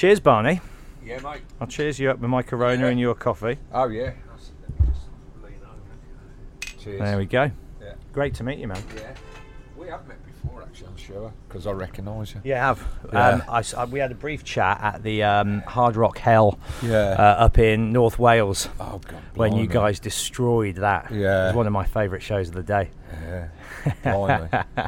Cheers, Barney. Yeah, mate. I'll cheers you up with my Corona and your coffee. Oh, yeah. Cheers. There we go. Yeah. Great to meet you, man. Yeah. We have met before, actually, I'm sure, because I recognise you. Yeah, I have. Yeah. Um, I I- we had a brief chat at the um, Hard Rock Hell Yeah. uh, up in North Wales Oh, God. when you guys destroyed that. Yeah. It Yeah. was one of my favourite shows of the day. Yeah.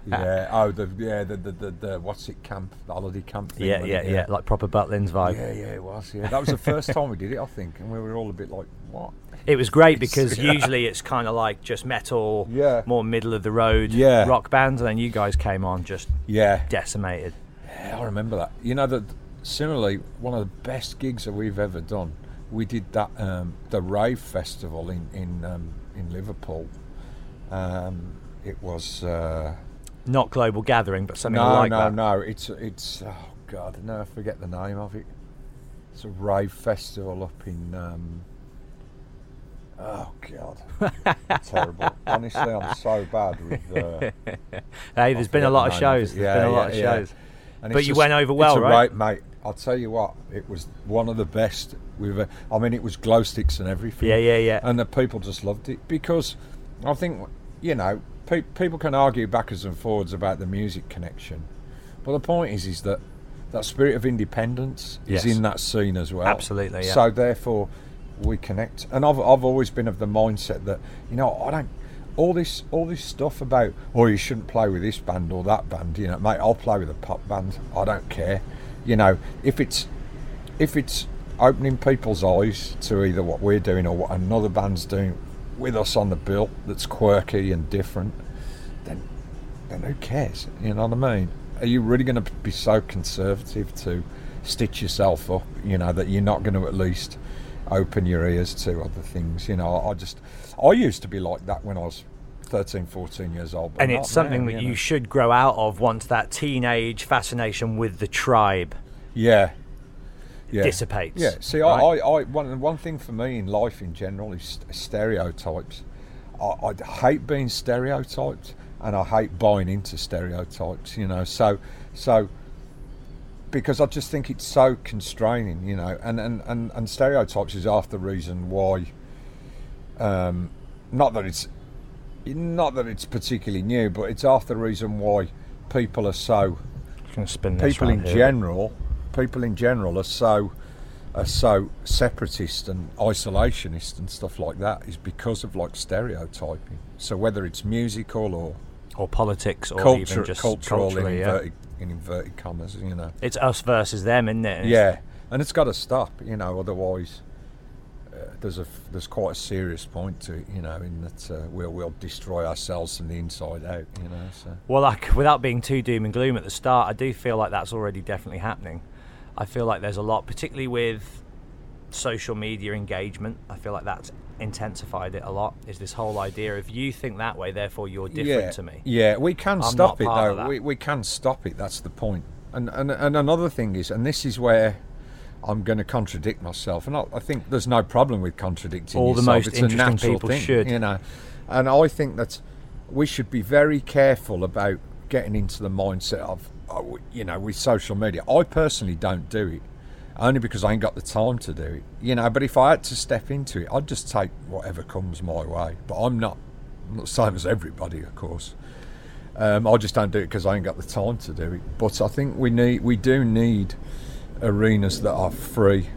Yeah. Oh, the, yeah, the, the, the, the, what's it, camp, the holiday camp thing. Yeah, yeah, it? yeah, like proper Butlins vibe. Yeah, yeah, it was. Yeah, that was the first time we did it, I think, and we were all a bit like, "What?" It was great because Yeah. usually it's kind of like just metal, Yeah. more middle of the road Yeah. rock bands, and then you guys came on just Yeah, decimated. yeah, I remember that. You know that. Similarly, one of the best gigs that we've ever done. We did that um, the rave festival in in um, in Liverpool. Um, it was. Uh, Not global gathering, but something no, like no, that. no. It's it's oh god, no, I forget the name of it. It's a rave festival up in. Um, oh god, terrible. Honestly, I'm so bad with. Uh, Hey, there's been a lot of shows. There's been a lot of yeah. shows. And But you just- went over well, a right? mate? I'll tell you what, it was one of the best we've. I mean, it was glow sticks and everything. Yeah, yeah, yeah. And the people just loved it because I think you know pe- people can argue backwards and forwards about the music connection, but the point is, is that that spirit of independence Yes. is in that scene as well. Absolutely, yeah. So therefore, we connect. And I've I've always been of the mindset that you know I don't. All this, all this stuff about, oh, you shouldn't play with this band or that band. You know, mate, I'll play with a pop band. I don't care. You know, if it's, if it's opening people's eyes to either what we're doing or what another band's doing with us on the bill that's quirky and different, then who cares? You know what I mean? Are you really going to be so conservative to stitch yourself up? You know that you're not going to at least open your ears to other things. You know, I just, I used to be like that when I was 13, 14 years old. and it's something now, that you know. should grow out of once that teenage fascination with the tribe yeah. Yeah. dissipates. Yeah. See, right? I, I, one, one thing for me in life in general is st- stereotypes. I, I hate being stereotyped, and I hate buying into stereotypes. You know, so, so, because I just think it's so constraining. You know, and and and, and stereotypes is half the reason why. Um, not that it's not that it's particularly new, but it's half the reason why people are so people in here. general people in general are so are so separatist and isolationist and stuff like that is because of like stereotyping. So whether it's musical or or politics, or culture, even just cultural in yeah. inverted, in inverted commas, you know. It's us versus them, isn't it? Yeah, and it's got to stop, you know. Otherwise, uh, there's a there's quite a serious point to it, you know, in that uh, we'll we'll destroy ourselves from the inside out, you know. So Well, like without being too doom and gloom at the start, I do feel like that's already definitely happening. I feel like there's a lot, particularly with social media engagement. I feel like that's intensified it a lot. Is this whole idea of you think that way, therefore you're different yeah, to me. Yeah, we can I'm stop it though. We, we can stop it. That's the point. And, and and another thing is, and this is where I'm going to contradict myself. And I, I think there's no problem with contradicting All the most it's interesting people thing, should. you know. And I think that we should be very careful about getting into the mindset of, oh, you know, with social media. I personally don't do it. Only because I ain't got the time to do it, you know. But if I had to step into it, I'd just take whatever comes my way. But I'm not, I'm not the same as everybody, of course. Um, I just don't do it because I ain't got the time to do it. But I think we need, we do need arenas that are free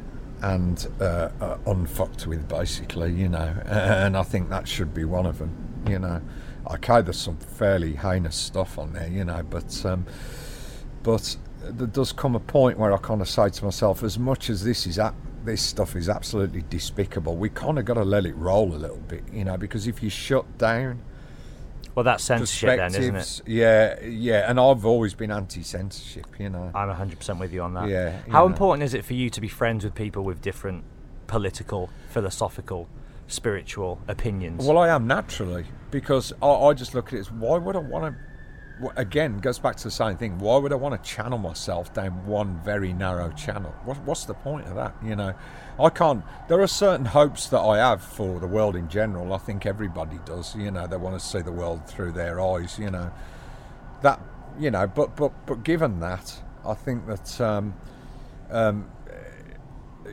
and uh, uh, unfucked with, basically, you know. And I think that should be one of them, you know. Okay, there's some fairly heinous stuff on there, you know, but um, but there does come a point where I kind of say to myself, as much as this is ap- this stuff is absolutely despicable, we kind of got to let it roll a little bit, you know, because if you shut down Well, that's censorship then, isn't it? yeah, yeah, and I've always been anti-censorship, you know. I'm 100% with you on that. Yeah, How know. important is it for you to be friends with people with different political, philosophical, spiritual opinions? Well, I am naturally because I, I just look at it as why would I want to? Again, goes back to the same thing. Why would I want to channel myself down one very narrow channel? What, what's the point of that? You know, I can't. There are certain hopes that I have for the world in general. I think everybody does. You know, they want to see the world through their eyes. You know, that. You know, but but but given that, I think that. Um, um,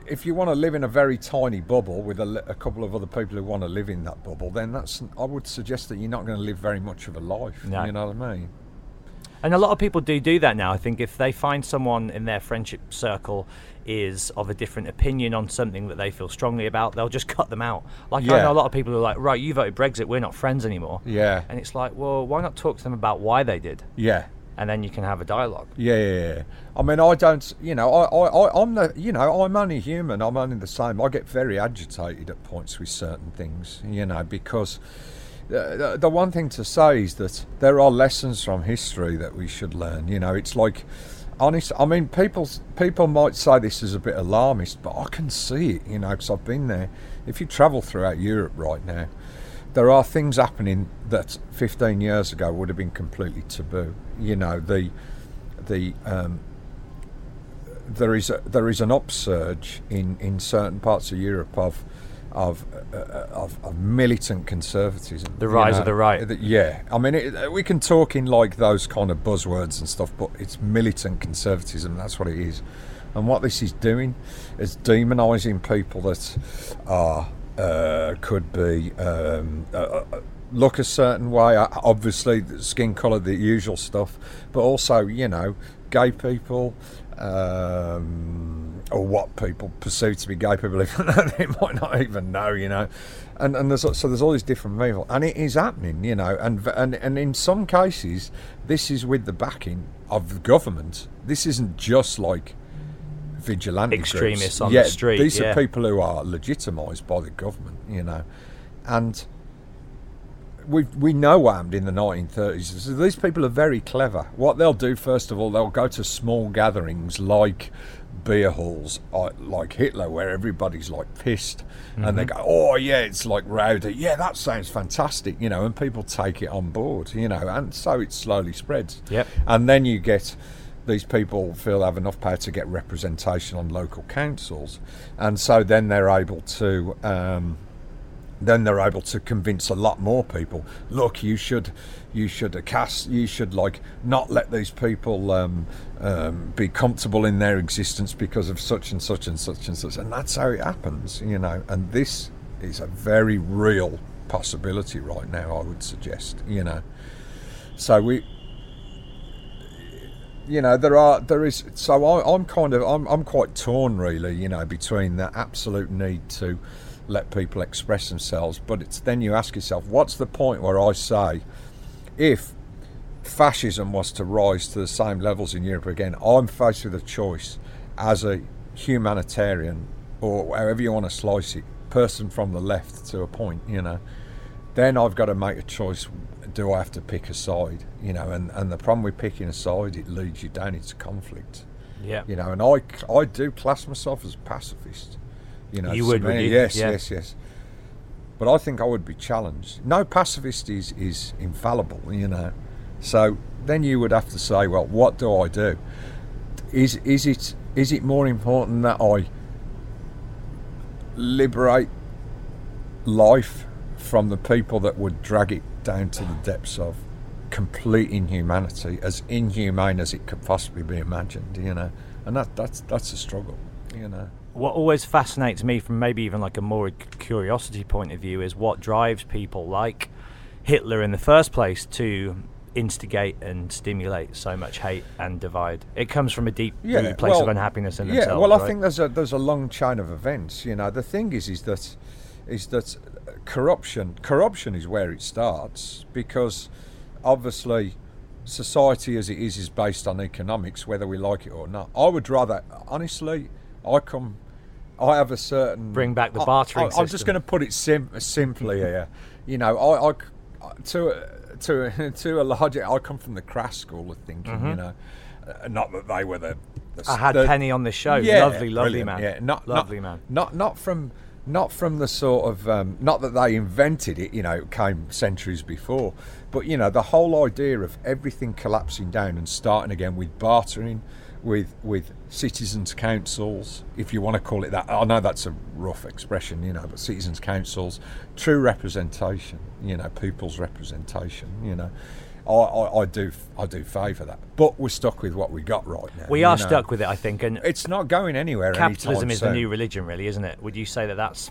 if you want to live in a very tiny bubble with a, a couple of other people who want to live in that bubble, then that's I would suggest that you're not going to live very much of a life. No. You know what I mean? And a lot of people do do that now. I think if they find someone in their friendship circle is of a different opinion on something that they feel strongly about, they'll just cut them out. Like I know a lot of people who are like, right, you voted Brexit, we're not friends anymore. Yeah. And it's like, well, why not talk to them about why they did, Yeah. And then you can have a dialogue. Yeah, yeah, yeah. I mean, I don't, you know, I, I, I'm the, you know, I'm only human. I'm only the same. I get very agitated at points with certain things, you know, because the, the one thing to say is that there are lessons from history that we should learn. You know, it's like, honest. I mean, people, people might say this is a bit alarmist, but I can see it, you know, because I've been there. If you travel throughout Europe right now, there are things happening that 15 years ago would have been completely taboo. You know, the the um, there is a, there is an upsurge in, in certain parts of Europe of of, uh, of, of militant conservatism. The you rise of the right. Yeah, I mean, it, we can talk in like those kind of buzzwords and stuff, but it's militant conservatism. That's what it is. And what this is doing is demonising people that are uh, could be um, uh, uh, look a certain way. uh, Obviously, skin colour, the usual stuff, but also you know, gay people. Um, or what people perceive to be gay people, even though they might not even know, you know, and and there's so there's all these different people, and it is happening, you know, and and and in some cases, this is with the backing of the government. This isn't just like vigilante groups. Extremists on the street, These yeah. are people who are legitimised by the government, you know, and we we know what happened in the 1930s. So these people are very clever. What they'll do first of all, they'll go to small gatherings like beer halls, uh, like Hitler, where everybody's like pissed, and Mm-hmm. they go, "Oh yeah, it's like rowdy. Yeah, that sounds fantastic," you know, and people take it on board, you know, and so it slowly spreads. Yep. And then you get these people feel they have enough power to get representation on local councils, and so then they're able to. Um, then they're able to convince a lot more people. Look, you should, you should cast, you should like not let these people um, um, be comfortable in their existence because of such and such and such and such, and that's how it happens, you know. And this is a very real possibility right now. I would suggest, you know. So we, you know, there are there is. So I, I'm kind of I'm I'm quite torn really, you know, between the absolute need to let people express themselves, but it's then you ask yourself, what's the point where I say, if fascism was to rise to the same levels in Europe again, I'm faced with a choice as a humanitarian or however you want to slice it, person from the left to a point, you know, then I've got to make a choice. Do I have to pick a side? You know, and, and the problem with picking a side, it leads you down into conflict. Yeah. You know, and I, I do class myself as a pacifist. You know, You would, would you? yes, Yeah. yes, yes. But I think I would be challenged. No pacifist is, is infallible, you know. So then you would have to say, well, what do I do? Is is it is it more important that I liberate life from the people that would drag it down to the depths of complete inhumanity, as inhumane as it could possibly be imagined, you know? And that that's that's a struggle, you know. What always fascinates me, from maybe even like a more curiosity point of view, is what drives people like Hitler in the first place to instigate and stimulate so much hate and divide. It comes from a deep rooted place of unhappiness in yeah, themselves. well, I right? think there's a there's a long chain of events. You know, the thing is, is that is that corruption corruption is where it starts because obviously society as it is is based on economics, whether we like it or not. I would rather, honestly, I come. I have a certain Bring back the bartering I, I'm just going to put it sim- simply here. You know, I, I to a- to to a large. I come from the Crass school of thinking. You know, uh, not that they were the. the Mm-hmm. I had the- Penny on the show. yeah, lovely, lovely man. Yeah, not lovely not, man. Not not from not from the sort of um, not that they invented it. You know, it came centuries before. But you know, the whole idea of everything collapsing down and starting again with bartering, with with citizens' councils, if you want to call it that. I know that's a rough expression, you know, but citizens' councils, true representation. You know, people's representation. You know. I, I, I do I do favour that, but we're stuck with what we got right now. We are know. stuck with it, I think, and It's not going anywhere. capitalism is the new religion, really, isn't it? Would you say that that's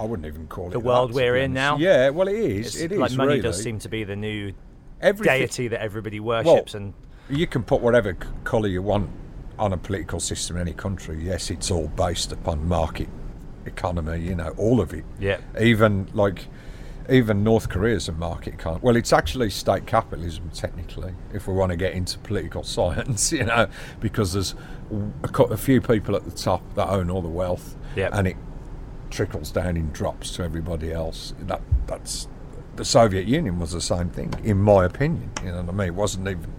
I wouldn't even call it the world to we're in now? Yeah, well, it is. it's It is like money really. does seem to be the new Everything- deity that everybody worships, and You can put whatever colour you want on a political system in any country. Yes, it's all based upon market economy. You know, all of it. Yeah. Even like, even North Korea's a market economy. Well, it's actually state capitalism technically, if we want to get into political science. You know, because there's a, a few people at the top that own all the wealth, Yep. and it trickles down in drops to everybody else. That that's the Soviet Union was the same thing, in my opinion. You know what I mean? It wasn't even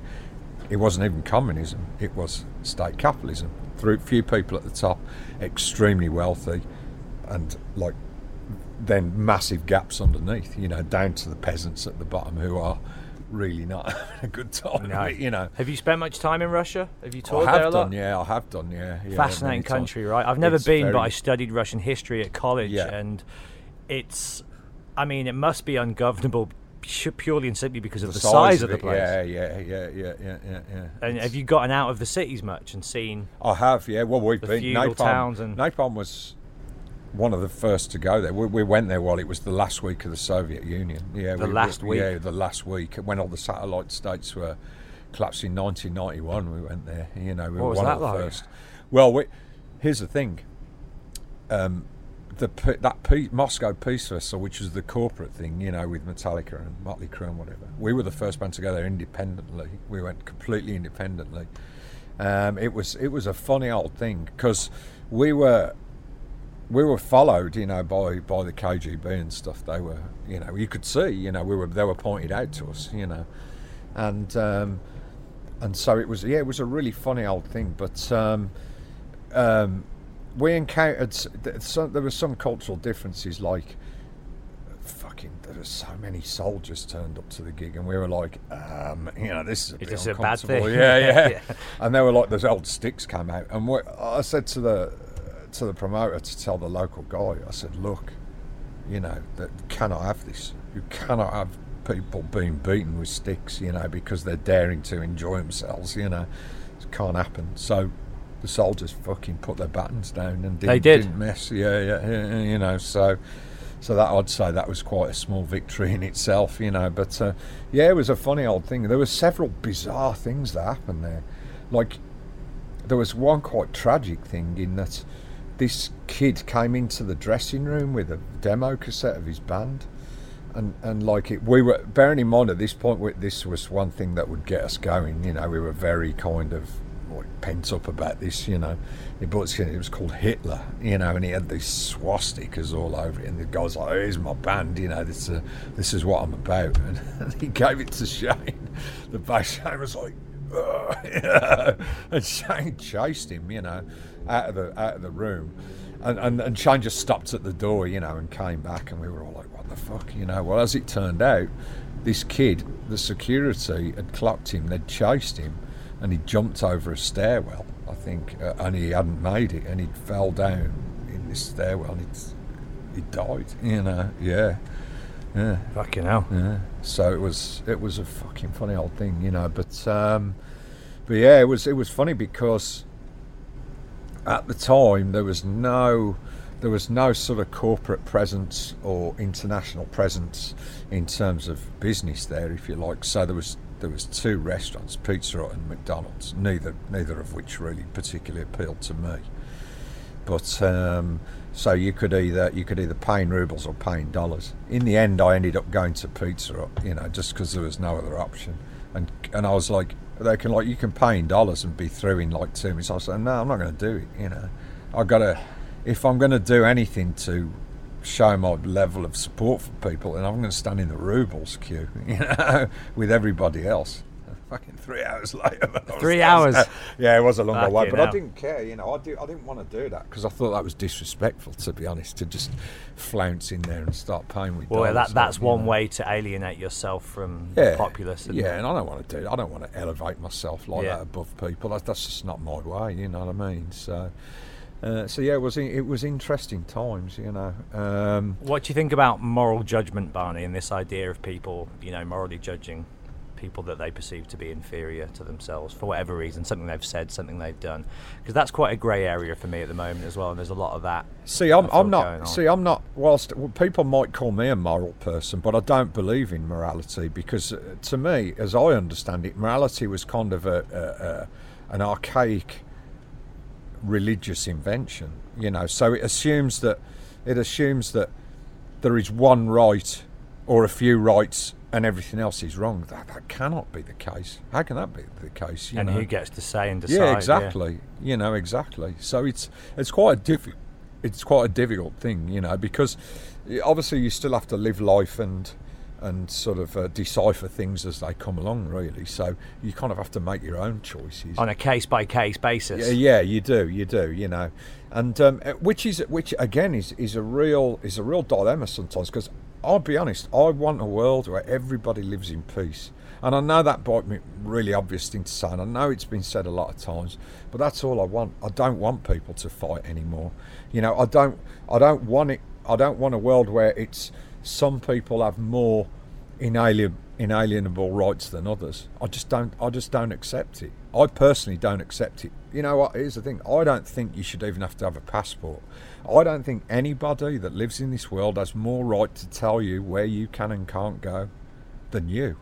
it wasn't even communism. It was state capitalism. Through few people at the top, extremely wealthy, and like then massive gaps underneath. You know, down to the peasants at the bottom who are really not having a good time. No. You know. Have you spent much time in Russia? Have you toured I there a have lot? yeah. I have done, yeah. yeah Fascinating many times. country, right? I've never It's been, but I studied Russian history at college, Yeah. and it's, I mean, it must be ungovernable purely and simply because of the, size, of the place. Yeah, yeah, yeah, yeah, yeah, yeah, yeah. And It's- have you gotten out of the cities much and seen? I have, yeah. Well, we've The been Napalm. towns and- Napalm was one of the first to go there. We, we went there while it was the last week of the Soviet Union. Yeah, The we, last we, week? Yeah, the last week when all the satellite states were collapsed in 1991. We went there. You know, we What were was one that of the like? first. Well, we, here's the thing. Um, the that pe- Moscow Peace Festival, which was the corporate thing, you know, with Metallica and Motley Crue and whatever. We were the first band to go there independently. We went completely independently. Um, it was it was a funny old thing because we were we were followed, you know, by by the KGB and stuff. They were, you know, you could see, you know, we were they were pointed out to us, you know, and um, and so it was, yeah, it was a really funny old thing. But um, um, we encountered some, there were some cultural differences, like fucking there were so many soldiers turned up to the gig, and we were like, um, you know, this is a Is bit this a bad uncomfortable. thing? Yeah, yeah. Yeah. And they were like, those old sticks came out, and I said to the to the promoter to tell the local guy, I said, look, you know, that cannot have this. You cannot have people being beaten with sticks, you know, because they're daring to enjoy themselves, you know. It can't happen. So the soldiers fucking put their batons down and didn't, They did? didn't mess. Yeah, yeah, yeah, you know. So so that I'd say that was quite a small victory in itself, you know. But uh, yeah, it was a funny old thing. There were several bizarre things that happened there, like there was one quite tragic thing in that this kid came into the dressing room with a demo cassette of his band. And, and like it, we were bearing in mind at this point, this was one thing that would get us going. You know, we were very kind of like, pent up about this. You know, he brought it was, it was called Hitler. You know, and he had these swastikas all over it. And the guy's like, "Here's my band. You know, this uh, this is what I'm about." And, he gave it to Shane. The bass player was like, and Shane chased him, you know, out of the out of the room, and, and and Shane just stopped at the door, you know, and came back, and we were all like, "What the fuck?" You know. Well, as it turned out, this kid, the security had clocked him, they'd chased him, and he jumped over a stairwell, I think, uh, and he hadn't made it, and he fell down in this stairwell, and he died. You know, yeah. Yeah. Fucking hell. Yeah. So it was it was a fucking funny old thing, you know. But um, but yeah, it was it was funny because at the time there was no there was no sort of corporate presence or international presence in terms of business there, if you like. So there was there was two restaurants, Pizza Hut and McDonald's, neither neither of which really particularly appealed to me. But um, so you could either you could either pay in rubles or pay in dollars. In the end, I ended up going to Pizza you know, just because there was no other option. And and I was like, they can like you can pay in dollars and be through in like two minutes. I said, no, I'm not going to do it. You know, I got to if I'm going to do anything to show my level of support for people, then I'm going to stand in the rubles queue, you know, with everybody else fucking three hours later. Three hours. yeah, it was a long Fucking way, but hell. I didn't care. You know, I, do, I didn't want to do that because I thought that was disrespectful. To be honest, to just flounce in there and start paying with. Well, that that's you one know. way to alienate yourself from Yeah, the populace. yeah, it? and I don't want to do. I don't want to elevate myself like Yeah. that above people. That's, that's just not my way. You know what I mean? So. Uh, so yeah, it was it was interesting times, you know. Um, What do you think about moral judgment, Barney, and this idea of people, you know, morally judging people that they perceive to be inferior to themselves for whatever reason, something they've said, something they've done? Because that's quite a grey area for me at the moment as well, and there's a lot of that. See, I'm, I'm not. See, I'm not. Whilst well, people might call me a moral person, but I don't believe in morality because, uh, to me, as I understand it, morality was kind of a, a, a an archaic religious invention. You know, so it assumes that it assumes that there is one right or a few rights and everything else is wrong. That, that cannot be the case. How can that be the case? You and know? who gets to say and decide? yeah, exactly. You know, exactly. So it's it's quite a diffi- it's quite a difficult thing, you know, because obviously you still have to live life and and sort of uh, decipher things as they come along, really. So you kind of have to make your own choices. On a case by case basis. Yeah, yeah, you do, you do, you know, and um, uh, which is which again is is a real is a real dilemma sometimes because I'll be honest, I want a world where everybody lives in peace, and I know that might be a really obvious thing to say, and I know it's been said a lot of times, but that's all I want. I don't want people to fight anymore. You know, I don't I don't want it. I don't want a world where it's some people have more inalien, inalienable rights than others. I just don't. I just don't accept it. I personally don't accept it. You know what? Here's the thing. I don't think you should even have to have a passport. I don't think anybody that lives in this world has more right to tell you where you can and can't go than you.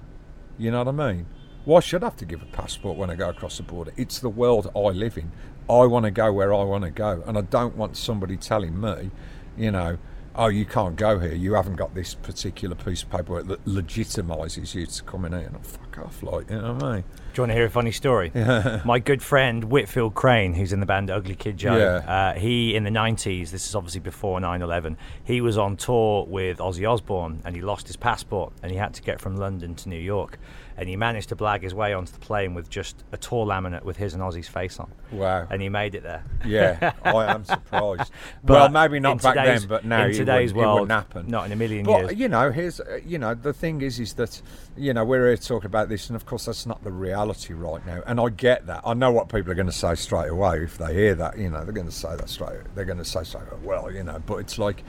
You know what I mean? Why should I have to give a passport when I go across the border? It's the world I live in. I want to go where I want to go, and I don't want somebody telling me, you know, oh, you can't go here. You haven't got this particular piece of paperwork that legitimises you to come in here. And fuck off, like, you know what I mean? Do you want to hear a funny story? My good friend Whitfield Crane, who's in the band Ugly Kid Joe, Yeah. uh, he in the 90s, this is obviously before 9 11, he was on tour with Ozzy Osbourne and he lost his passport and he had to get from London to New York. And he managed to blag his way onto the plane with just a tour laminate with his and Ozzy's face on. Wow. And he made it there. Yeah, I am surprised. But well, maybe not back then, but now in it today's world, it wouldn't happen. not in a million but, years. you know, here's uh, you know the thing is is that you know we're here talking about this, and of course that's not the reality right now. And I get that. I know what people are going to say straight away if they hear that. You know, they're going to say that straight. They're going to say straight. away, Well, you know, but it's like.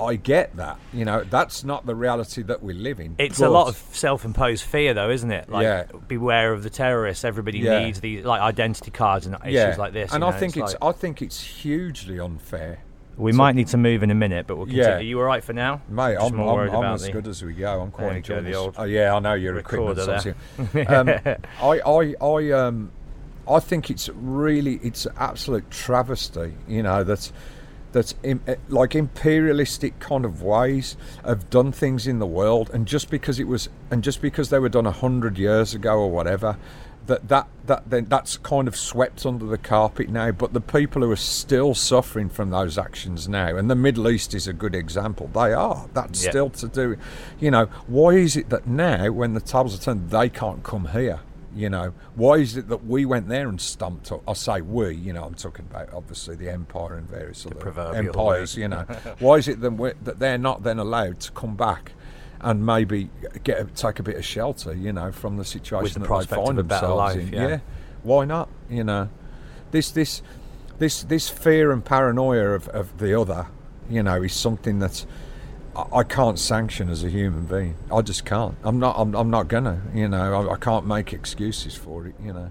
I get that, you know, that's not the reality that we live in. It's a lot of self-imposed fear, though, isn't it? Like, Yeah. beware of the terrorists. Everybody Yeah. needs these like identity cards and issues like this. And I know, think it's, like- I think it's hugely unfair We might need to move in a minute, but we'll continue. Yeah. Are you all right for now? Mate, Just I'm, I'm, I'm as the- good as we go. I'm quite go, enjoying this. old Oh yeah, I know your obviously. um, I, I, I, um, I think it's really, it's an absolute travesty. You know that that eh, like imperialistic kind of ways have done things in the world, and just because it was, and just because they were done a hundred years ago or whatever. That, that that then that's kind of swept under the carpet now but the people who are still suffering from those actions now and the middle east is a good example they are that's Yeah. still to do you know why is it that now when the tables are turned they can't come here you know why is it that we went there and stumped i say we you know i'm talking about obviously the empire and various other proverbial empires you know. Why is it we that they're not then allowed to come back and maybe get a, take a bit of shelter you know from the situation that prospect they of find a themselves life, in? yeah. why not? You know this this this this fear and paranoia of, of the other you know is something that I, can't sanction as a human being I just can't I'm not I'm, I'm not gonna you know I, I can't make excuses for it you know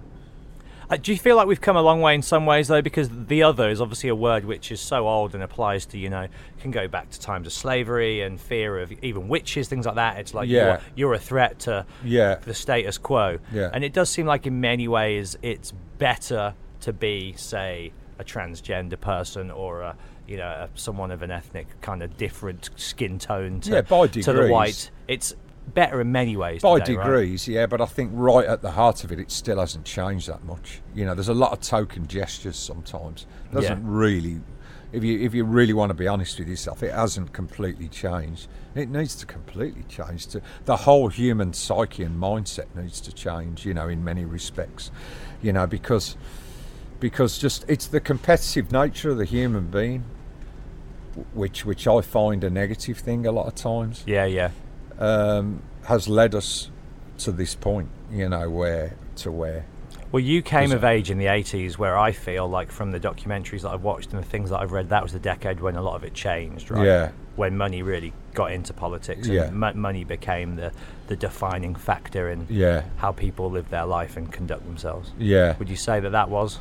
Uh, do you feel like we've come a long way in some ways though? Because the other is obviously a word which is so old and applies to you know can go back to times of slavery and fear of even witches, things like that. It's like Yeah. you're, you're a threat to Yeah. the status quo. Yeah. And it does seem like in many ways it's better to be, say, a transgender person or a you know someone of an ethnic kind of different skin tone to, Yeah, by to the white. It's better in many ways. by today, right? degrees yeah but I think right at the heart of it it still hasn't changed that much you know there's a lot of token gestures sometimes it doesn't Yeah. really if you if you really want to be honest with yourself it hasn't completely changed it needs to completely change to the whole human psyche and mindset needs to change you know in many respects you know because because just it's the competitive nature of the human being which which I find a negative thing a lot of times Yeah, yeah. um, has led us to this point, you know, where to where. Well, you came of age in the 80s, where I feel like from the documentaries that I've watched and the things that I've read, that was the decade when a lot of it changed, right? Yeah. When money really got into politics and Yeah. mo- money became the, the defining factor in Yeah, how people live their life and conduct themselves. yeah, Would you say that that was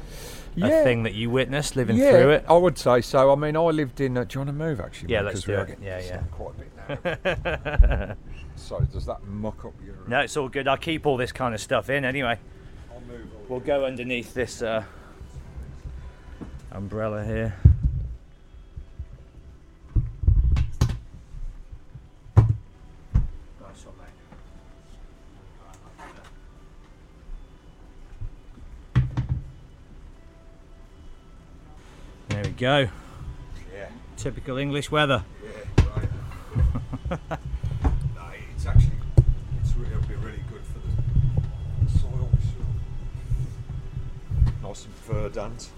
a thing that you witnessed living yeah. through it? I would say so. I mean, I lived in. Uh, do you want to move actually? Yeah, let's do it. Yeah, yeah. Quite a bit now. Sorry, does that muck up your? No, it's all good. I keep all this kind of stuff in anyway. I'll move. all- We'll go underneath this uh, umbrella here. Go. Yeah, Typical English weather. yeah, right. no, it's actually it's it'll be really good for the soil. Nice and verdant.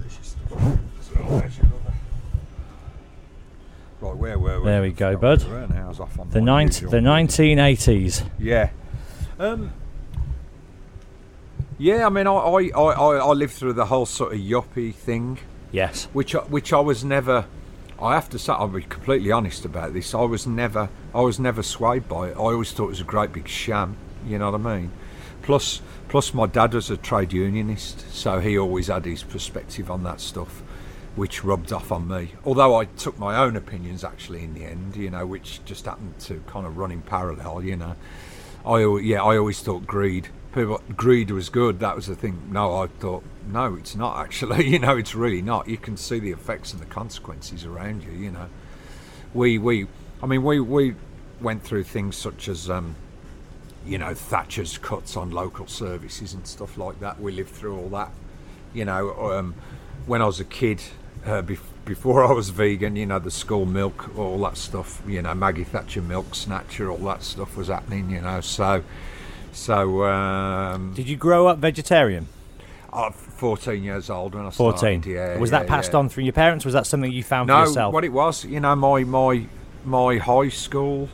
There's your stuff. There's a- there's your rubber. Right, where were we? There we go, bud. we were now. I was off on The, my the 1980s. Yeah. Um. Yeah, I mean, I, I, I, I lived through the whole sort of yuppie thing, Yes. which I- which I was never. I have to say, I'll be completely honest about this. I was never, I was never swayed by it. I always thought it was a great big sham. You know what I mean? Plus, plus, my dad was a trade unionist, so he always had his perspective on that stuff, which rubbed off on me. Although I took my own opinions actually in the end, you know, which just happened to kind of run in parallel. You know, I yeah, I always thought greed. People, greed was good. That was the thing. No, I thought no, it's not actually. You know, it's really not. You can see the effects and the consequences around you. You know, we we, I mean, we we went through things such as um, you know Thatcher's cuts on local services and stuff like that. We lived through all that. You know, um, when I was a kid, uh, bef- before I was vegan, you know, the school milk, all that stuff. You know, Maggie Thatcher milk snatcher, all that stuff was happening. You know, so so um, Did you grow up vegetarian? I'm 14 years old when I 14. started. Yeah, was yeah, that passed yeah. on through your parents? Was that something you found for No, yourself? what it was, you know, my my my high school,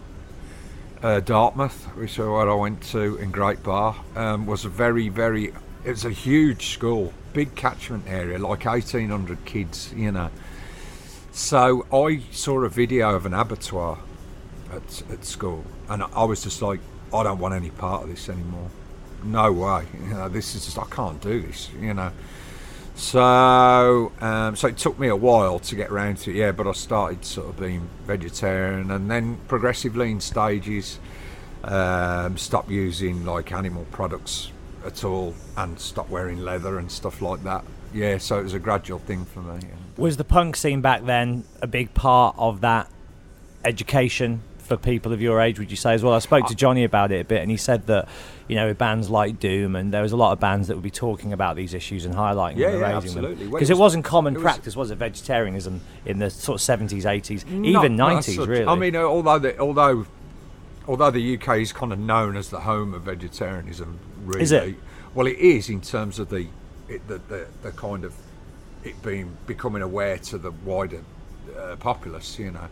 uh, Dartmouth, which is where I went to in Great Barr, um, was a very very. It was a huge school, big catchment area, like 1,800 kids, you know. So I saw a video of an abattoir at at school, and I was just like, I don't want any part of this anymore. No way. You know, this is just I can't do this. You know. So, um, so it took me a while to get around to it, yeah. But I started sort of being vegetarian, and then progressively in stages, um, stopped using like animal products at all, and stopped wearing leather and stuff like that. Yeah, so it was a gradual thing for me. Was the punk scene back then a big part of that education for people of your age? Would you say as well? I spoke to Johnny about it a bit, and he said that you know with bands like Doom and there was a lot of bands that would be talking about these issues and highlighting Yeah, them, yeah, absolutely. because it it, was- wasn't common it was- practice, was it? Vegetarianism in the sort of seventies, eighties, even nineties, really. I mean, uh, although the, although although the UK is kind of known as the home of vegetarianism, really. Is it? Well, it is in terms of the it, the, the the kind of it being becoming aware to the wider uh, populace, you know.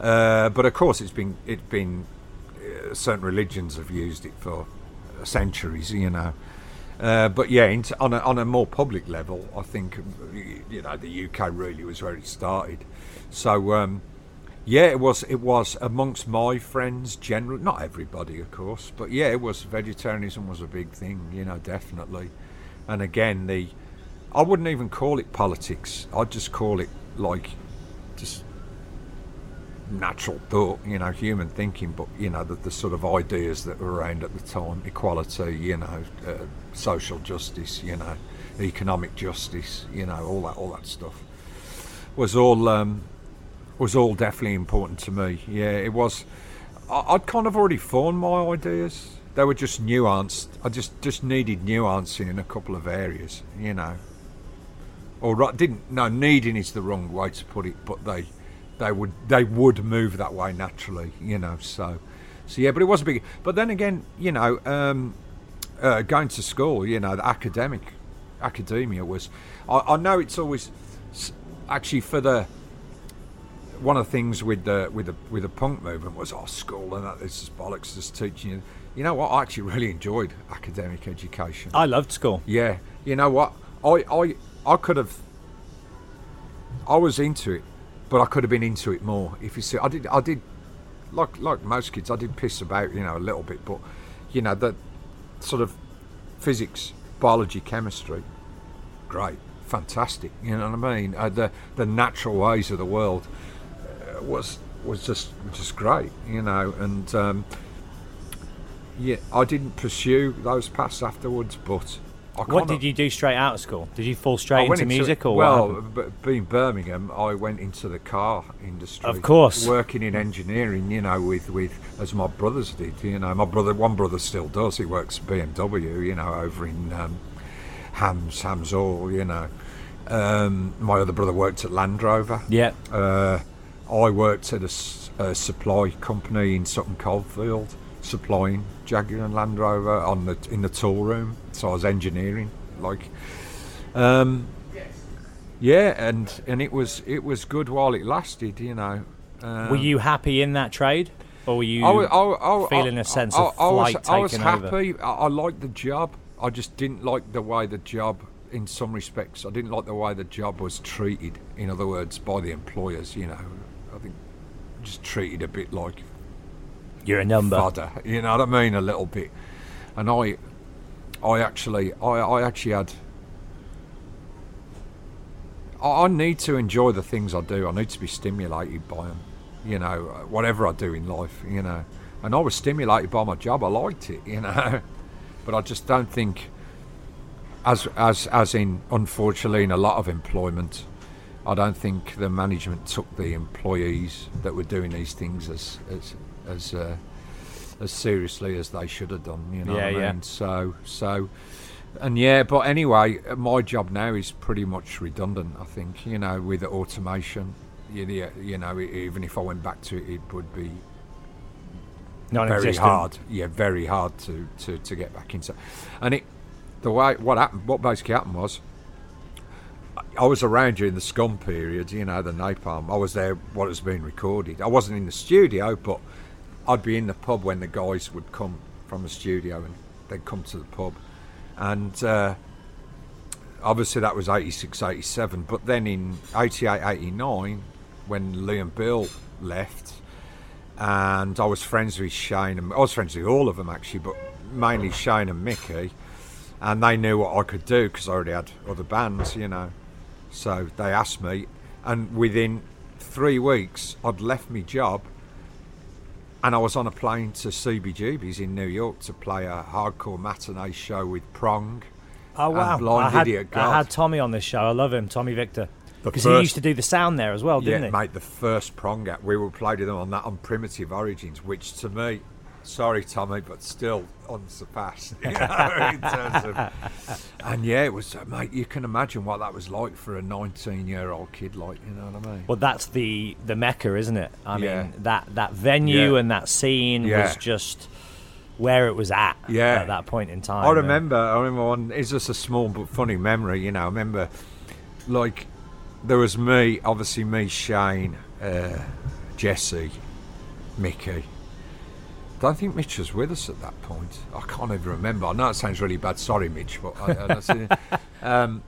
Uh, but of course, it's been it's been uh, certain religions have used it for centuries, you know. Uh, but yeah, in, on a on a more public level, I think you know the UK really was where it started. So um, yeah, it was it was amongst my friends, general, not everybody, of course, but yeah, it was vegetarianism was a big thing, you know, definitely. And again, the I wouldn't even call it politics. I'd just call it like just natural thought, you know, human thinking, but you know, the, the sort of ideas that were around at the time, equality, you know, uh, social justice, you know, economic justice, you know, all that, all that stuff was all um, was all definitely important to me. Yeah, it was. I, I'd kind of already formed my ideas. They were just nuanced. I just just needed nuancing in a couple of areas, you know. Or right, didn't no needing is the wrong way to put it, but they they would they would move that way naturally, you know. So so yeah, but it was a big. But then again, you know, um, uh, going to school, you know, the academic academia was. I, I know it's always actually for the one of the things with the with the with the punk movement was oh school and that this is bollocks just teaching you. You know what? I actually really enjoyed academic education. I loved school. Yeah, you know what? I I I could have. I was into it, but I could have been into it more. If you see, I did I did, like like most kids, I did piss about, you know, a little bit, but you know that sort of physics, biology, chemistry, great, fantastic. You know what I mean? Uh, the the natural ways of the world uh, was was just just great. You know, and um, yeah, I didn't pursue those paths afterwards, but What did you do straight out of school? Did you fall straight went into music or well, being Birmingham, I went into the car industry. Of course. working in engineering. You know, with with as my brothers did. You know, my brother, one brother still does. He works at BMW. You know, over in um, Hams, Hams Hall. You know, um, my other brother worked at Land Rover. Yeah. Uh, I worked at a supply company in Sutton Coldfield, supplying Jaguar and Land Rover on the in the tool room. So I was engineering, like, um, yeah, and and it was it was good while it lasted. You know. Um, were you happy in that trade, or were you I, I, I, feeling a sense of I was, flight I was happy. over? I, I liked the job. I just didn't like the way the job, in some respects, I didn't like the way the job was treated. In other words, by the employers. You know, I think just treated a bit like You're a number. fodder. You know what I mean? A little bit. And I, I actually, I, I actually had. I I need to enjoy the things I do. I need to be stimulated by them. You know, whatever I do in life. You know, and I was stimulated by my job. I liked it. You know, but I just don't think, as as as in, unfortunately, in a lot of employment, I don't think the management took the employees that were doing these things as as as uh, as seriously as they should have done. You know Yeah, what I yeah. So so. And yeah, but anyway, my job now is pretty much redundant. I think you know, with automation, you, you know, even if I went back to it, it would be very hard. Yeah, very hard to, to, to get back into. And it, the way what happened, what basically happened was, I- I was around during the Scum period. You know, the napalm. I was there. What was being recorded. I wasn't in the studio, but I'd be in the pub when the guys would come from the studio and they'd come to the pub, and. Uh, obviously that was 86 87 but then in 88 89 when Liam Bill left and I was friends with Shane and I was friends with all of them actually but mainly Shane and Mickey and they knew what I could do because I already had other bands, you know. So they asked me, and within three weeks, I'd left my job, and I was on a plane to CBGB's in New York to play a hardcore matinee show with Prong. Oh wow! Blind I, had, Idiot I had Tommy on this show. I love him, Tommy Victor, because he used to do the sound there as well, didn't yeah, he? mate, the first Prong act we were playing them on that on Primitive Origins, which to me, sorry Tommy, but still unsurpassed. You know, in terms of, and yeah, it was, uh, mate. You can imagine what that was like for a 19-year-old kid, like you know what I mean? Well, that's the the mecca, isn't it? I Yeah. mean, that that venue Yeah. and that scene Yeah. was just where it was at Yeah. at that point in time. I remember, I remember one. It's just a small but funny memory, you know. I remember, like, there was me, obviously me, Shane, uh, Jesse, Mickey. Don't think Mitch was with us at that point. I can't even remember. I know it sounds really bad. Sorry, Mitch, but I, I um,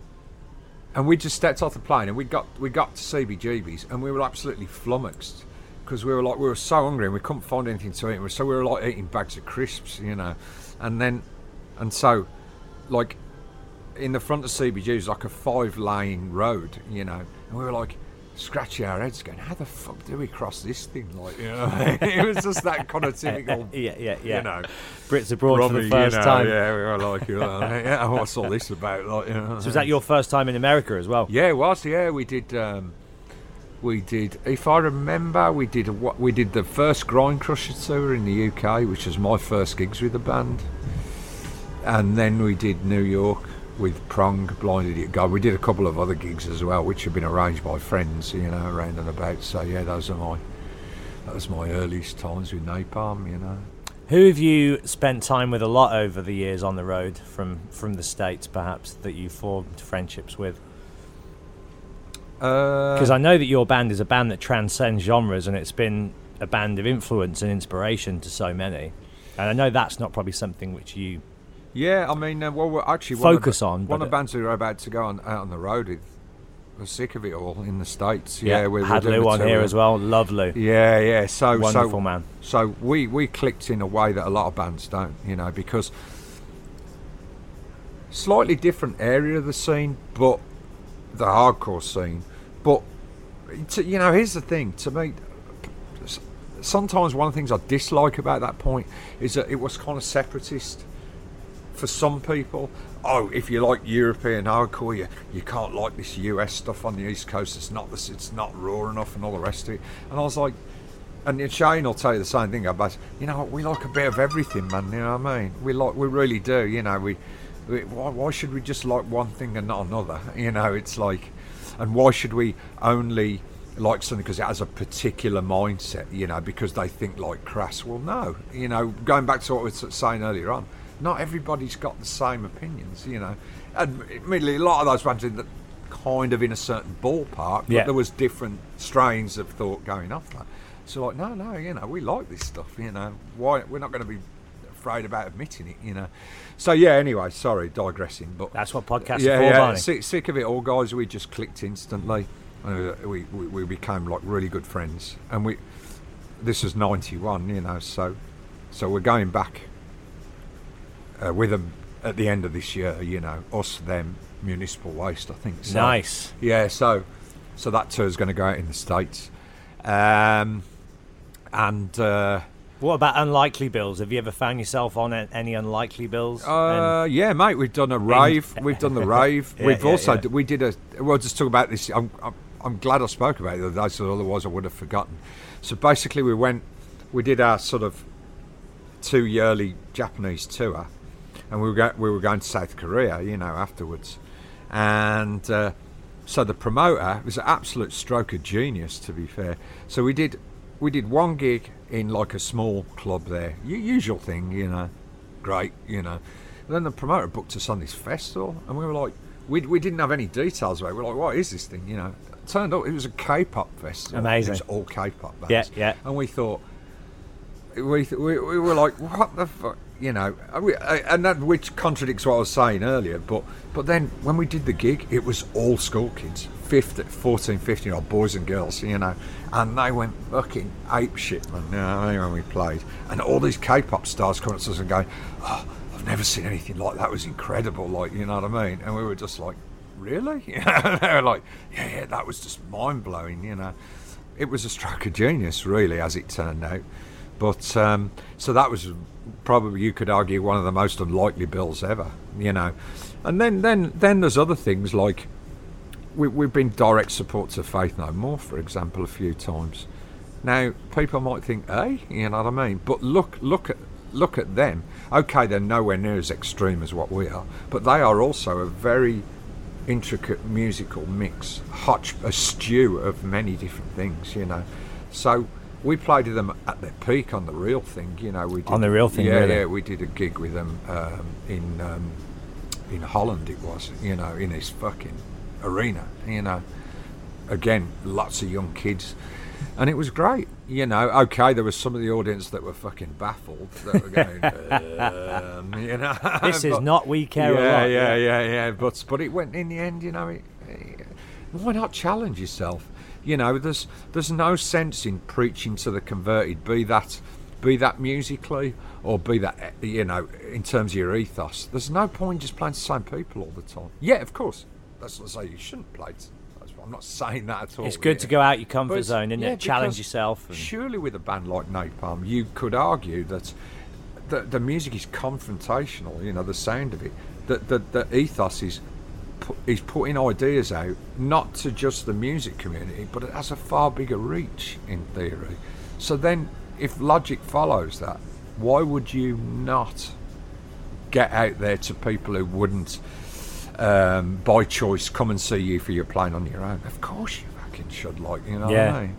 and we just stepped off the plane and we got we got to CBGB's and we were absolutely flummoxed because we were like we were so hungry and we couldn't find anything to eat. So we were like eating bags of crisps, you know, and then and so like in the front of CBGB's like a five lane road, you know, and we were like scratching our heads going, how the fuck do we cross this thing? Like, you know, it was just that kind of typical, Yeah, yeah, yeah. you know, Brits abroad for the first you know, time. Yeah, we were like, you know, yeah, what's all this about? Like, you know. So was that your first time in America as well? Yeah, it was. Yeah, we did. Um, we did. If I remember, we did. What we did the first Grindcrusher tour in the UK, which was my first gigs with the band, and then we did New York with Prong, Blind Idiot God. We did a couple of other gigs as well, which had been arranged by friends, you know, around and about. So yeah, those are my. That was my earliest times with Napalm, you know. Who have you spent time with a lot over the years on the road from from the states, perhaps that you formed friendships with? Uh, Because I know that your band is a band that transcends genres, and it's been a band of influence and inspiration to so many. And I know that's not probably something which you Yeah, I mean, uh, well, we're actually one Focus of the, on, one of the bands who are about to go on out on the road with. We're sick of it all in the states. Yeah, we're, we're had Lou on here as well. Lovely. Yeah, yeah. So, Wonderful so, man. So we we clicked in a way that a lot of bands don't, you know, because slightly different area of the scene, but the hardcore scene. But to, you know, here's the thing. To me, sometimes one of the things I dislike about that point is that it was kind of separatist for some people. Oh, if you like European hardcore, you, you can't like this US stuff on the East Coast. It's not this. It's not raw enough, and all the rest of it. And I was like, and Shane will tell you the same thing about, you know, we like a bit of everything, man. You know what I mean? We like, we really do. You know, we, we why, why should we just like one thing and not another? You know, it's like, and why should we only like something because it has a particular mindset? You know, because they think like Crass. Well, no. You know, going back to what we were saying earlier on, not everybody's got the same opinions. You know, and admittedly, a lot of those bands in the kind of in a certain ballpark, but Yeah. there was different strains of thought going off that. So like, no, no, you know, we like this stuff. You know, why we're not going to be afraid about admitting it. You know. So yeah. Anyway, sorry, digressing, but That's what podcasts yeah, are for, yeah. Sick, sick of it all, guys. We just clicked instantly. Uh, we, we we became like really good friends, and we. This was '91, you know, so so we're going back uh, with them at the end of this year. You know, us, them, Municipal Waste. I think. So, Nice. Yeah. So so that is going to go out in the states, um, and. Uh, What about unlikely bills? Have you ever found yourself on any unlikely bills? Uh, yeah, mate. We've done a rave. We've done the rave. Yeah, we've yeah, also yeah. d- we did a. We'll just talk about this. I'm, I'm, I'm glad I spoke about it the other day, so otherwise I would have forgotten. So basically, we went. We did our sort of two yearly Japanese tour, and we were go- we were going to South Korea, you know, afterwards, and uh, so the promoter was an absolute stroke of genius, to be fair. So we did we did one gig in like a small club there, usual thing, you know, great, you know. And then the promoter booked us on this festival, and we were like, we, we didn't have any details about it. We were like, what is this thing, you know? It turned out it was a K-pop festival. Amazing. It was all K-pop bands. Yeah, yeah. And we thought, we, th- we, we were like, what the fuck, you know, and that which contradicts what I was saying earlier. But but then when we did the gig, it was all school kids, 15, 14, 15 year old boys and girls, you know, and they went fucking ape shit, man. You know when we played, and all these K-pop stars coming to us and going, oh, I've never seen anything like that. It was incredible, like you know what I mean? And we were just like, really? they were like, yeah, yeah, that was just mind blowing, you know. It was a stroke of genius, really, as it turned out. But um, so that was probably you could argue one of the most unlikely bills ever, you know. And then then then there's other things like we, we've been direct support to Faith No More, for example, a few times. Now people might think, hey, you know what I mean? But look look at look at them. Okay, they're nowhere near as extreme as what we are, but they are also a very intricate musical mix, hotch, a stew of many different things, you know. So we played with them at their peak on the real thing, you know. We did, On The Real Thing, yeah, really? yeah. We did a gig with them um, in um, in Holland. It was, you know, in this fucking arena, you know. Again, lots of young kids, and it was great. You know, okay, there was some of the audience that were fucking baffled. That were going, um, you know, This is not We Care yeah, a Lot. Yeah, yeah, yeah. But but it went in the end. You know, it, it- why not challenge yourself? You know, there's there's no sense in preaching to the converted, be that be that musically or be that you know in terms of your ethos. There's no point just playing to the same people all the time. Yeah, of course. That's not to say you shouldn't play. t- that's- I'm not saying that at all. It's good to go out your comfort zone, isn't yeah, it? Challenge yourself. And, Surely, with a band like Napalm, you could argue that the, the music is confrontational. You know, the sound of it. That the, the ethos is pu- is putting ideas out, not to just the music community, but it has a far bigger reach in theory. So then, if logic follows that, why would you not get out there to people who wouldn't, um, by choice, come and see you for your playing on your own? Of course you fucking should, like, you know Yeah. what I mean?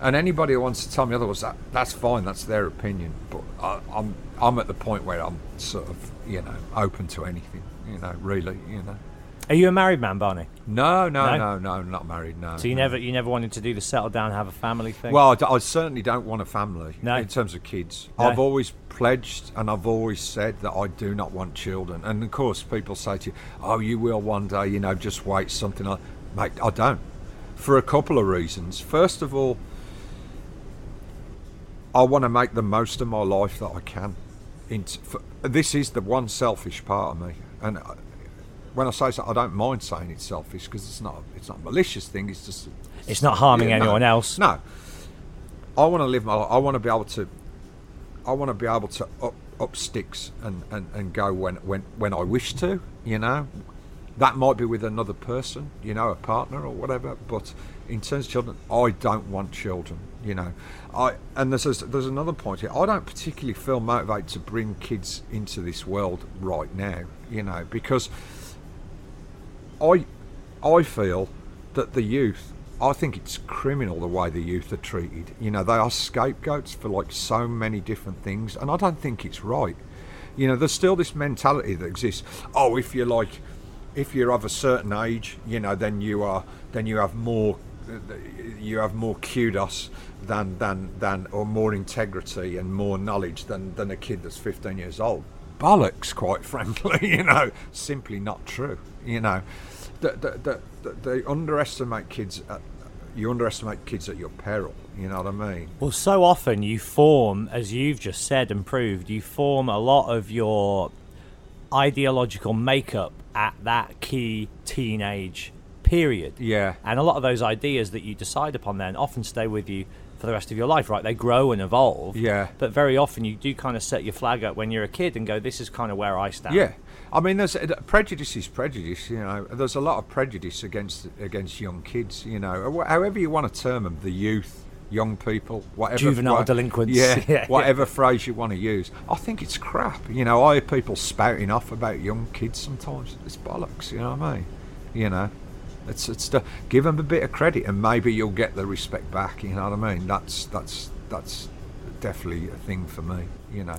And anybody who wants to tell me otherwise, that, that's fine. That's their opinion. But I, I'm I'm at the point where I'm sort of you know open to anything. You know, really. You know. Are you a married man, Barney? No, no, No? no, no, not married. No. So you no. never you never wanted to do the settle down, have a family thing? Well, I d- I, certainly don't want a family No. in terms of kids. No. I've always pledged and I've always said that I do not want children. And of course, people say to you, "Oh, you will one day." You know, just wait. Something like, mate, I don't. For a couple of reasons. First of all, I want to make the most of my life that I can. Int- for, this is the one selfish part of me, and I- when I say so, I don't mind saying it's selfish because it's not. It's not a malicious thing. It's just. It's not harming Yeah, no. anyone else. No, I want to live my life. I want to be able to. I want to be able to up up sticks and, and, and go when, when when I wish to. You know, that might be with another person. You know, a partner or whatever. But in terms of children, I don't want children. You know, I and there's a, there's another point here. I don't particularly feel motivated to bring kids into this world right now. You know, because I I feel that the youth I think it's criminal the way the youth are treated. You know, they are scapegoats for like so many different things and I don't think it's right. You know, there's still this mentality that exists. Oh, if you're like if you're of a certain age, you know, then you are then you have more you have more kudos than than than or more integrity and more knowledge than than a kid that's 15 years old bollocks quite frankly you know simply not true you know the, the, the, the, they underestimate kids at, you underestimate kids at your peril you know what i mean Well, so often you form, as you've just said and proved, you form a lot of your ideological makeup at that key teenage period. Yeah. And a lot of those ideas that you decide upon then often stay with you for the rest of your life, right? They grow and evolve. Yeah. But very often you do kind of set your flag up when you're a kid and go, this is kind of where I stand. Yeah, I mean, there's uh, prejudice is prejudice. You know, there's a lot of prejudice against against young kids. You know, however you want to term them, the youth, young people, whatever. Juvenile delinquents. Yeah, Yeah. whatever phrase you want to use. I think it's crap. You know, I hear people spouting off about young kids sometimes. It's bollocks. You know what I mean? You know. It's it's to give them a bit of credit, and maybe you'll get the respect back. You know what I mean? That's that's that's definitely a thing for me. You know.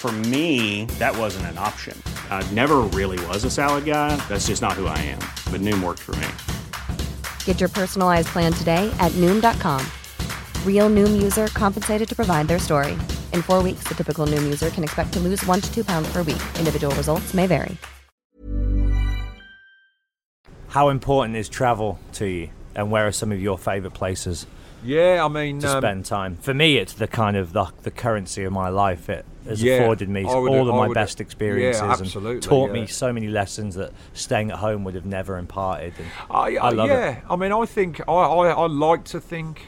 For me, that wasn't an option. I never really was a salad guy. That's just not who I am. But Noom worked for me. Get your personalized plan today at Noom.com. Real Noom user compensated to provide their story. In four weeks, the typical Noom user can expect to lose one to two pounds per week. Individual results may vary. How important is travel to you, and where are some of your favourite places Yeah, I mean, to um, spend time? For me, it's the kind of the, the currency of my life. It has Yeah, afforded me I would- all of I my would- best experiences yeah, and taught yeah. me so many lessons that staying at home would have never imparted. And I, I love yeah, it. I mean, I think I, I, I like to think,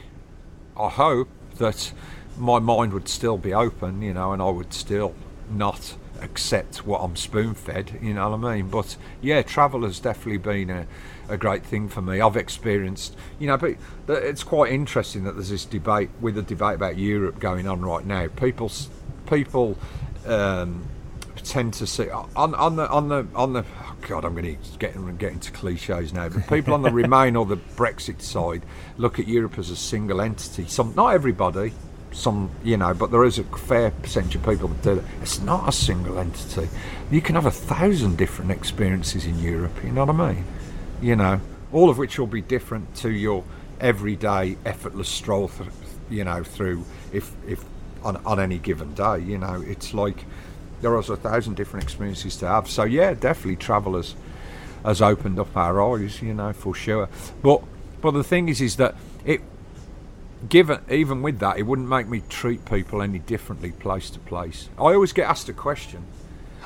I hope that my mind would still be open, you know, and I would still not accept what I'm spoon fed, you know what I mean? But yeah, travel has definitely been a, a great thing for me. I've experienced, you know, but it's quite interesting that there's this debate with the debate about Europe going on right now. People, people. Um, tend to see on on the on the on the oh God, I'm going to get get into cliches now. But people on the Remain or the Brexit side look at Europe as a single entity. Some, not everybody, some you know, but there is a fair percentage of people that do that. It's not a single entity. You can have a thousand different experiences in Europe. You know what I mean? You know, all of which will be different to your everyday effortless stroll. Th- you know, through if if on on any given day. You know, it's like there are a thousand different experiences to have. So yeah, definitely travel has, has opened up our eyes, you know, for sure. But but the thing is, is that it given even with that, it wouldn't make me treat people any differently place to place. I always get asked a question.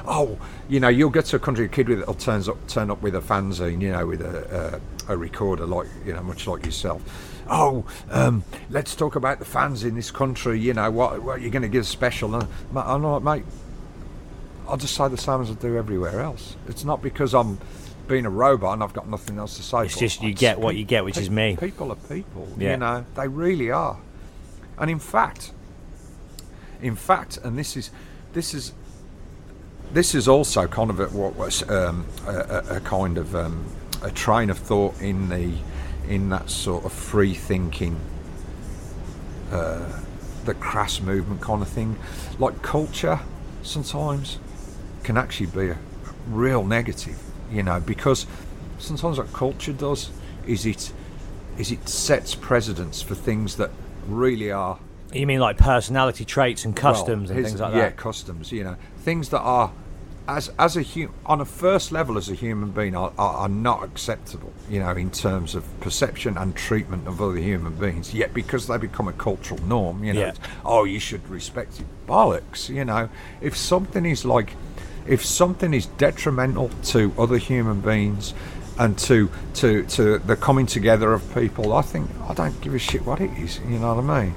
Oh, you know, you'll get to a country, kid with will turns up turn up with a fanzine, you know, with a a, a recorder like you know, much like yourself. Oh, um, let's talk about the fans in this country. You know, what what you're going to give special? And I'm like, mate, I'll just say the same as I do everywhere else. It's not because I'm being a robot and I've got nothing else to say. It's just you get what you get, which pe- is me. People are people. Yeah. You know, they really are. And in fact, in fact, and this is this is this is also kind of a, what was um, a, a kind of um, a train of thought in the in that sort of free thinking uh, the Crass movement kind of thing like culture sometimes can actually be a real negative you know because sometimes what culture does is it is it sets precedents for things that really are You mean like personality traits and well, customs and things like yeah, that? Yeah, customs. You know, things that are, as as a hu- on a first level as a human being, are, are, are not acceptable. You know, in terms of perception and treatment of other human beings. Yet because they become a cultural norm, you know, Yeah. oh, you should respect it. Bollocks. You know, if something is like, if something is detrimental to other human beings. And to, to to the coming together of people, I think I don't give a shit what it is. You know what I mean?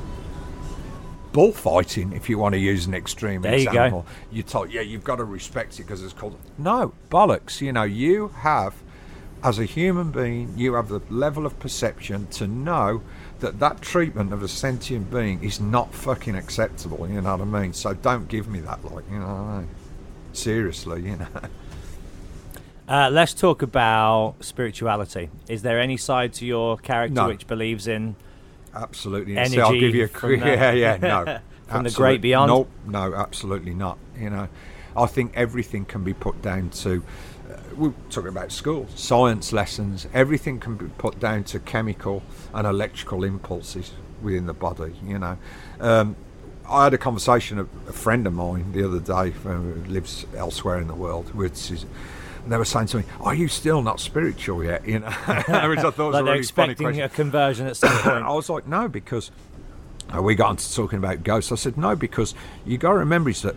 Bullfighting, if you want to use an extreme There you example. You told, yeah, you've got to respect it because it's called. No, bollocks. You know, you have, as a human being, you have the level of perception to know that that treatment of a sentient being is not fucking acceptable. You know what I mean? So don't give me that, like, you know what I mean? Seriously, you know. Uh, let's talk about spirituality. Is there any side to your character No. which believes in Absolutely. Energy I'll give you a yeah, yeah, no. from the great beyond? Nope, no, absolutely not. You know, I think everything can be put down to. Uh, we're talking about school, science lessons. Everything can be put down to chemical and electrical impulses within the body. You know, um, I had a conversation with a friend of mine the other day who lives elsewhere in the world, which is And they were saying to me, "Are you still not spiritual yet?" You know, which I thought was like a really funny expecting question. a conversion at some point. I was like, no, because uh, we got into talking about ghosts. I said, no, because you got to remember is that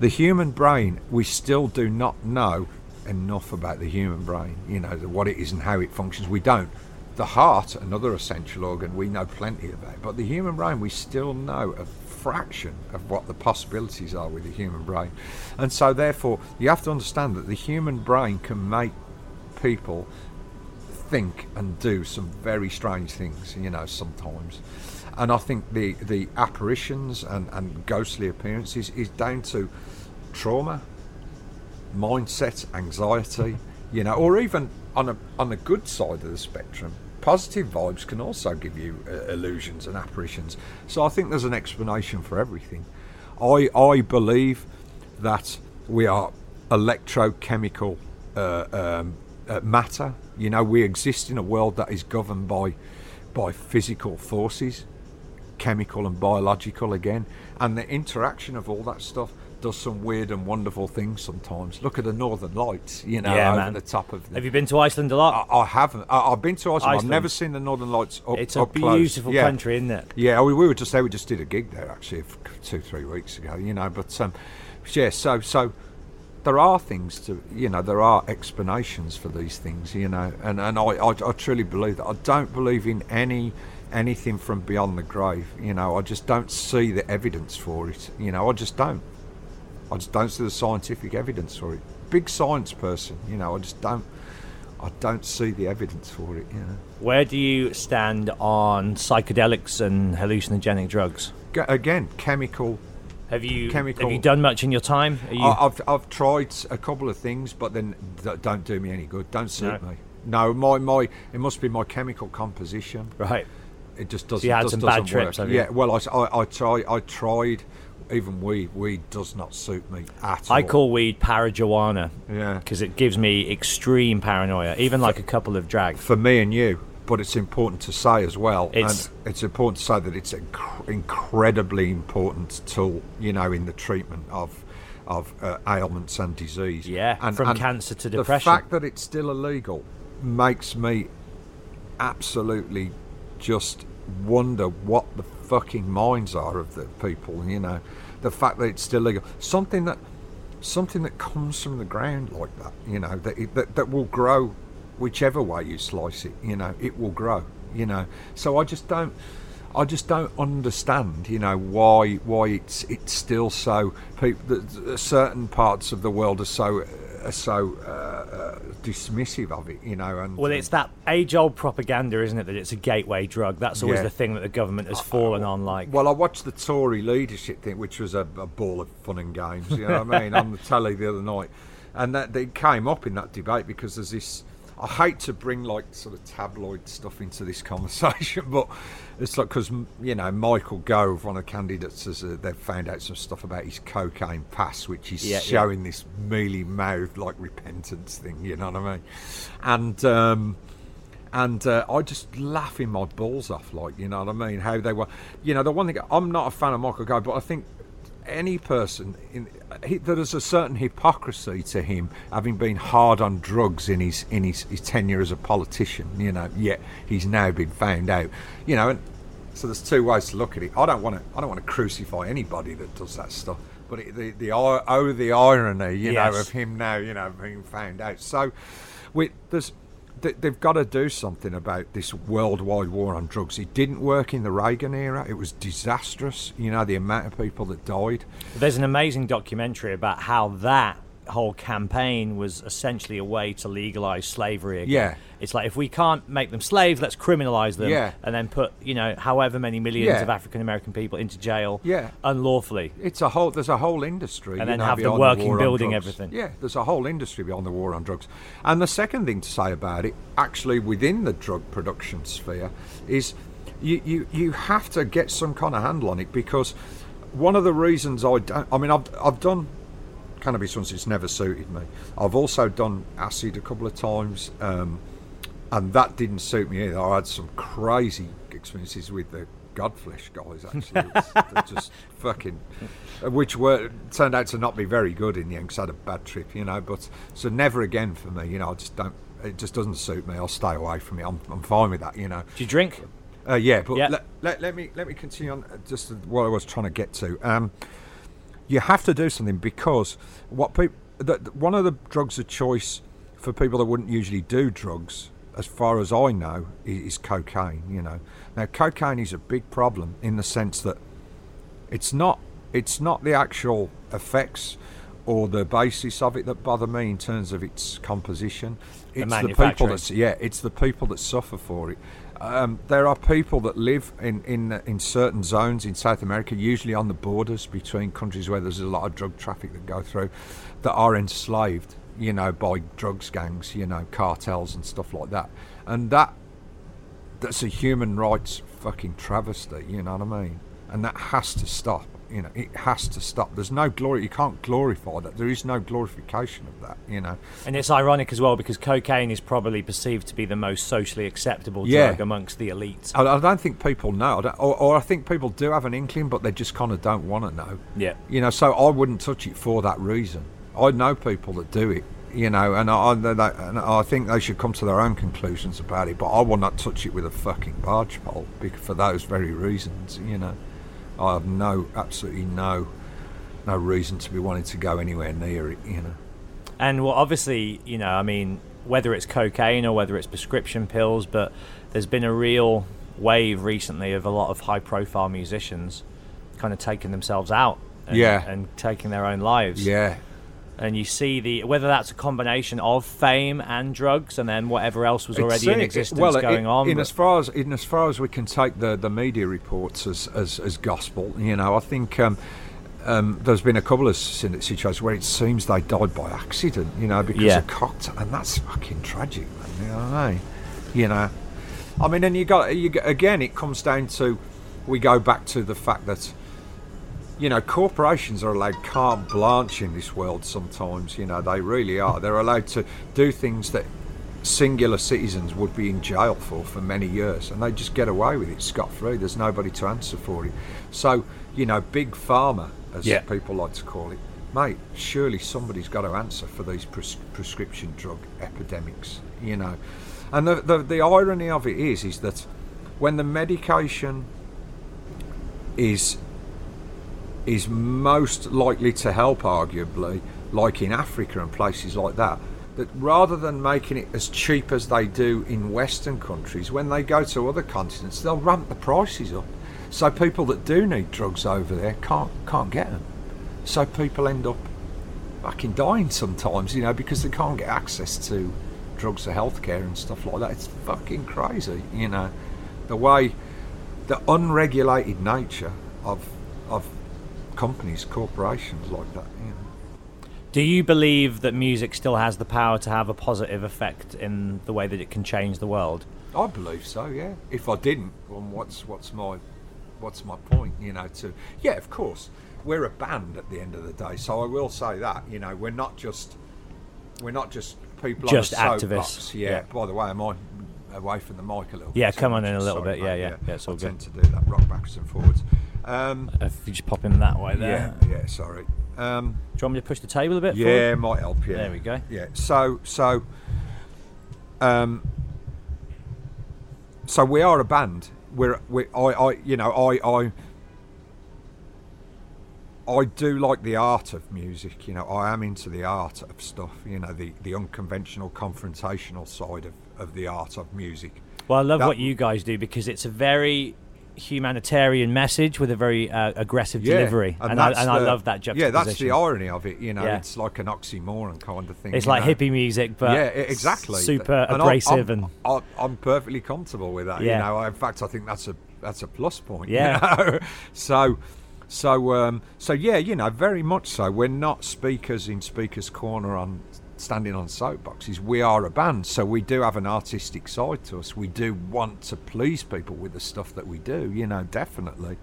the human brain, we still do not know enough about the human brain, you know, what it is and how it functions. We don't. The heart, another essential organ, we know plenty about. But the human brain, we still know a fraction of what the possibilities are with the human brain. And so, therefore, you have to understand that the human brain can make people think and do some very strange things, you know, sometimes. And I think the, the apparitions and, and ghostly appearances is down to trauma, mindset, anxiety, you know, or even on a on the good side of the spectrum, positive vibes can also give you uh, illusions and apparitions. So I think there's an explanation for everything. I I believe that we are electrochemical uh, um, uh, matter. You know, we exist in a world that is governed by by physical forces, chemical and biological again, and the interaction of all that stuff does some weird and wonderful things sometimes. Look at the Northern Lights, you know, Yeah, over man. the top of. The, Have you been to Iceland a lot? I, I haven't. I, I've been to Iceland. I've never seen the Northern Lights up, it's a up beautiful Yeah. country, isn't it? Yeah, we, we were just there. We just did a gig there actually two, three weeks ago. You know, but um, yeah. So, so there are things to you know. There are explanations for these things. You know, and and I, I, I truly believe that. I don't believe in any anything from beyond the grave. You know, I just don't see the evidence for it. You know, I just don't. I just don't see the scientific evidence for it. Big science person. You know, I just don't. I don't see the evidence for it. You know. Where do you stand on psychedelics and hallucinogenic drugs? Ga- Again, chemical Have you Chemical- have you done much in your time? Are you, I, I've I've tried a couple of things, but then th- don't do me any good. Don't suit No. me. No, my my it must be my chemical composition. right. It just doesn't. you had just some bad trips, work. have? Yeah. Well, I, I, I try. I tried. Even weed. Weed does not suit me at all. I call weed parajuana Yeah. because it gives me extreme paranoia, even like a couple of drags. for me and you. But it's important to say as well, It's- and it's important to say that it's an inc- incredibly important tool, you know, in the treatment of of uh, ailments and disease. Yeah, from cancer to depression. The fact that it's still illegal makes me absolutely just wonder what the fucking minds are of the people. You know, the fact that it's still legal, something that something that comes from the ground like that. You know, that that that will grow, whichever way you slice it. You know, it will grow. You know, so I just don't. I just don't understand, you know, why why it's it's still so. People, certain parts of the world are so are so uh, uh, dismissive of it, you know. And Well, it's that age-old propaganda, isn't it? That it's a gateway drug. That's always Yeah. the thing that the government has fallen on. Like, Well, I watched the Tory leadership thing, which was a, a ball of fun and games. You know what I mean? On the telly the other night, and that they came up in that debate because there's this. I hate to bring like sort of tabloid stuff into this conversation, but it's like because you know Michael Gove, one of the candidates, has uh, they've found out some stuff about his cocaine past, which he's Yeah, yeah. showing this mealy mouthed like repentance thing. You know what I mean? And um, and uh, I just laughing my balls off, like you know what I mean? How they were, you know, the one thing I'm not a fan of Michael Gove, but I think any person in he, there is a certain hypocrisy to him having been hard on drugs in his in his, his tenure as a politician. You know, yet he's now been found out. You know, and so there's two ways to look at it. I don't want to I don't want to crucify anybody that does that stuff. But it, the the oh the irony, you know, of him now, you know, being found out. So, we there's they've got to do something about this worldwide war on drugs. It didn't work in the Reagan era. It was disastrous. You know the amount of people that died. There's an amazing documentary about how that whole campaign was essentially a way to legalize slavery again. Yeah. It's like if we can't make them slaves, let's criminalize them Yeah. and then put, you know, however many millions Yeah. of African American people into jail Yeah. unlawfully. It's a whole. There's a whole industry, And then know, have the beyond working on building everything. Yeah, there's a whole industry beyond the war on drugs. And the second thing to say about it, actually within the drug production sphere, is you you, you have to get some kind of handle on it because one of the reasons I don't. I mean, I've I've done cannabis once. It's never suited me. I've also done acid a couple of times. Um, and that didn't suit me either. I had some crazy experiences with the Godflesh guys. Actually, just fucking, which were turned out to not be very good in the end. 'cause I had a bad trip, you know. But so never again for me. You know, I just don't. It just doesn't suit me. I'll stay away from it. I'm, I'm fine with that. You know. Do you drink? Uh, yeah, but Yeah. Let, let, let me let me continue on uh, just what I was trying to get to. Um, you have to do something because what people the, the- one of the drugs of choice for people that wouldn't usually do drugs, as far as I know, is, cocaine. You know, now cocaine is a big problem in the sense that it's not it's not the actual effects or the basis of it that bother me in terms of its composition. It's the people manufacturing. that yeah, it's the people that suffer for it. Um, there are people that live in, in in certain zones in South America, usually on the borders between countries where there's a lot of drug traffic that go through, that are enslaved, you know, by drugs gangs, you know, cartels and stuff like that, and that that's a human rights fucking travesty. You know what I mean? And that has to stop. You know, it has to stop. There's no glory. You can't glorify that. There is no glorification of that. You know. And it's ironic as well because cocaine is probably perceived to be the most socially acceptable Yeah. drug amongst the elites. I, I don't think people know, or, or I think people do have an inkling, but they just kind of don't want to know. Yeah. You know, so I wouldn't touch it for that reason. I know people that do it, you know, and I, they- and I think they should come to their own conclusions about it. But I will not touch it with a fucking barge pole for those very reasons. You know, I have no, absolutely no, no reason to be wanting to go anywhere near it. You know. And well, obviously, you know, I mean, whether it's cocaine or whether it's prescription pills, but there's been a real wave recently of a lot of high-profile musicians kind of taking themselves out. And, Yeah. and taking their own lives. Yeah. And you see the whether that's a combination of fame and drugs, and then whatever else was already in existence well, going in, on. In as far as in as far as we can take the, the media reports as, as, as gospel, you know, I think um, um, there's been a couple of situations where it seems they died by accident, you know, because Yeah. of cocktail, and that's fucking tragic, man. You know what I mean? You know, I mean, and you got you got- again, it comes down to we go back to the fact that you know, corporations are allowed carte blanche in this world sometimes, you know, they really are. They're allowed to do things that singular citizens would be in jail for for many years, and they just get away with it scot free. There's nobody to answer for it. So, you know, big pharma, as Yeah. people like to call it, mate, surely somebody's got to answer for these pres- prescription drug epidemics, you know. And the, the, the irony of it is, is that when the medication is is most likely to help, arguably, like in Africa and places like that. That rather than making it as cheap as they do in Western countries, when they go to other continents, they'll ramp the prices up. So people that do need drugs over there can't can't get them. So people end up fucking dying sometimes, you know, because they can't get access to drugs or healthcare and stuff like that. It's fucking crazy, you know, the way the unregulated nature of of companies, corporations like that. You know. Do you believe that music still has the power to have a positive effect in the way that it can change the world? I believe so. Yeah. If I didn't, well, what's what's my what's my point? You know, to yeah, of course, we're a band at the end of the day. So I will say that. You know, we're not just we're not just people Just activists. Yeah. yeah. By the way, am I away from the mic a little? Yeah, bit? come on in a little bit. Yeah, yeah. Uh, yeah, it's all I good. tend to do that, rock backwards and forwards. Um, If you just pop him that way there. yeah, yeah. Sorry. Um, Do you want me to push the table a bit? Yeah, might help. Yeah. There we go. Yeah. So so um so we are a band. We're we I I you know I I I do like the art of music. You know, I am into the art of stuff. You know, the the unconventional, confrontational side of of the art of music. Well, I love That- what you guys do because it's a very humanitarian message with a very uh, aggressive delivery, and, I, that's and I love that juxtaposition. Yeah, that's the irony of it. You know, Yeah. it's like an oxymoron kind of thing. It's like know. hippie music, but yeah, exactly. super And I'm- abrasive I'm, and I'm, I'm perfectly comfortable with that. Yeah. You know, in fact, I think that's a that's a plus point. you Yeah. know? so, so, um, so yeah, you know, very much so. We're not speakers in speakers' corner on standing on soapboxes. We are a band, so we do have an artistic side to us. We do want to please people with the stuff that we do. You know, definitely.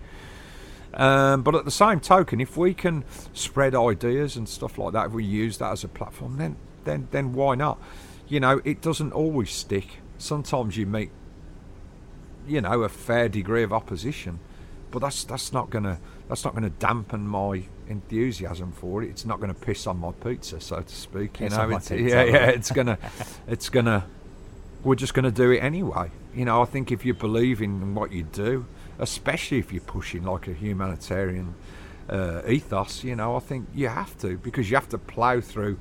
Um, but at the same token, if we can spread ideas and stuff like that, if we use that as a platform, then then then why not? You know, it doesn't always stick. Sometimes you meet you know, a fair degree of opposition. But that's that's not gonna that's not gonna dampen my enthusiasm for it. It's not gonna piss on my pizza, so to speak. Piss you on know, my it's, pizza, yeah, right. yeah. It's gonna, it's gonna. We're just gonna do it anyway. You know, I think if you believe in what you do, especially if you're pushing like a humanitarian uh, ethos, you know, I think you have to because you have to plough through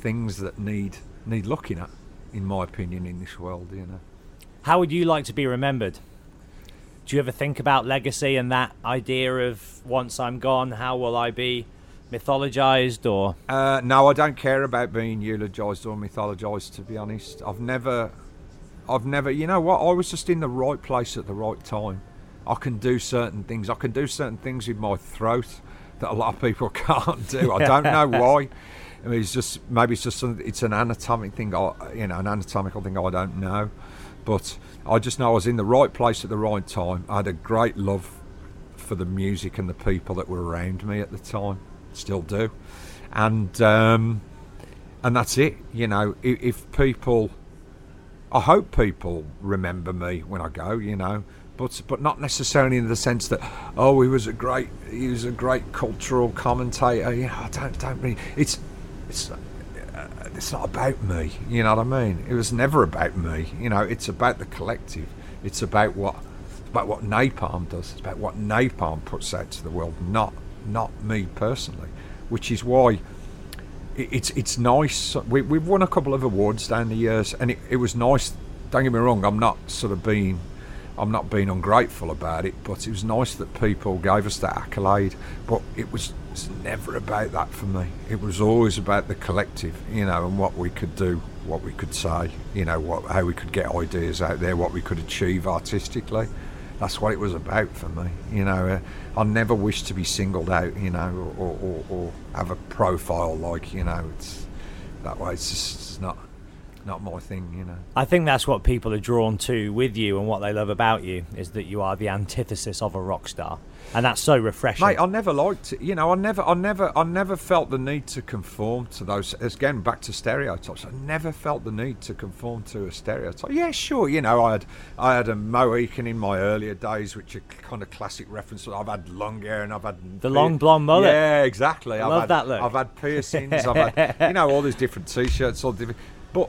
things that need need looking at, in my opinion, in this world. You know. How would you like to be remembered? Do you ever think about legacy and that idea of once I'm gone, how will I be mythologized or Uh, no, I don't care about being eulogised or mythologised. To be honest, I've never, I've never. You know what? I was just in the right place at the right time. I can do certain things. I can do certain things with my throat that a lot of people can't do. I don't know why. I mean, it's just maybe it's just something. It's an anatomic thing. I, you know, an anatomical thing. I don't know, but I just know I was in the right place at the right time. I had a great love for the music and the people that were around me at the time. Still do, and um, and that's it. You know, if, if people, I hope people remember me when I go. You know, but but not necessarily in the sense that oh, he was a great he was a great cultural commentator. You know, I don't don't really. It's it's. It's not about me, you know what I mean. It was never about me, you know. It's about the collective. It's about what, about what Napalm does. It's about what Napalm puts out to the world, not not me personally. Which is why it's it's nice. We, we've won a couple of awards down the years, and it, it was nice. Don't get me wrong. I'm not sort of being, I'm not being ungrateful about it, but it was nice that people gave us that accolade. But it was, it was never about that for me. It was always about the collective, you know, and what we could do, what we could say, you know, what how we could get ideas out there, what we could achieve artistically. That's what it was about for me, you know. Uh, I never wished to be singled out, you know, or, or, or have a profile like, you know, it's that way. It's just it's not not my thing, you know. I think that's what people are drawn to with you and what they love about you is that you are the antithesis of a rock star. And that's so refreshing. Mate, I never liked it. You know, I never, I never, I never felt the need to conform to those. Again, back to stereotypes. I never felt the need to conform to a stereotype. Yeah, sure. You know, I had, I had a Mohican in my earlier days, which are kind of classic reference. I've had long hair and I've had The long blonde mullet. Yeah, exactly. I've Love had, that look. I've had piercings. I've had, you know, all these different T-shirts, all different. But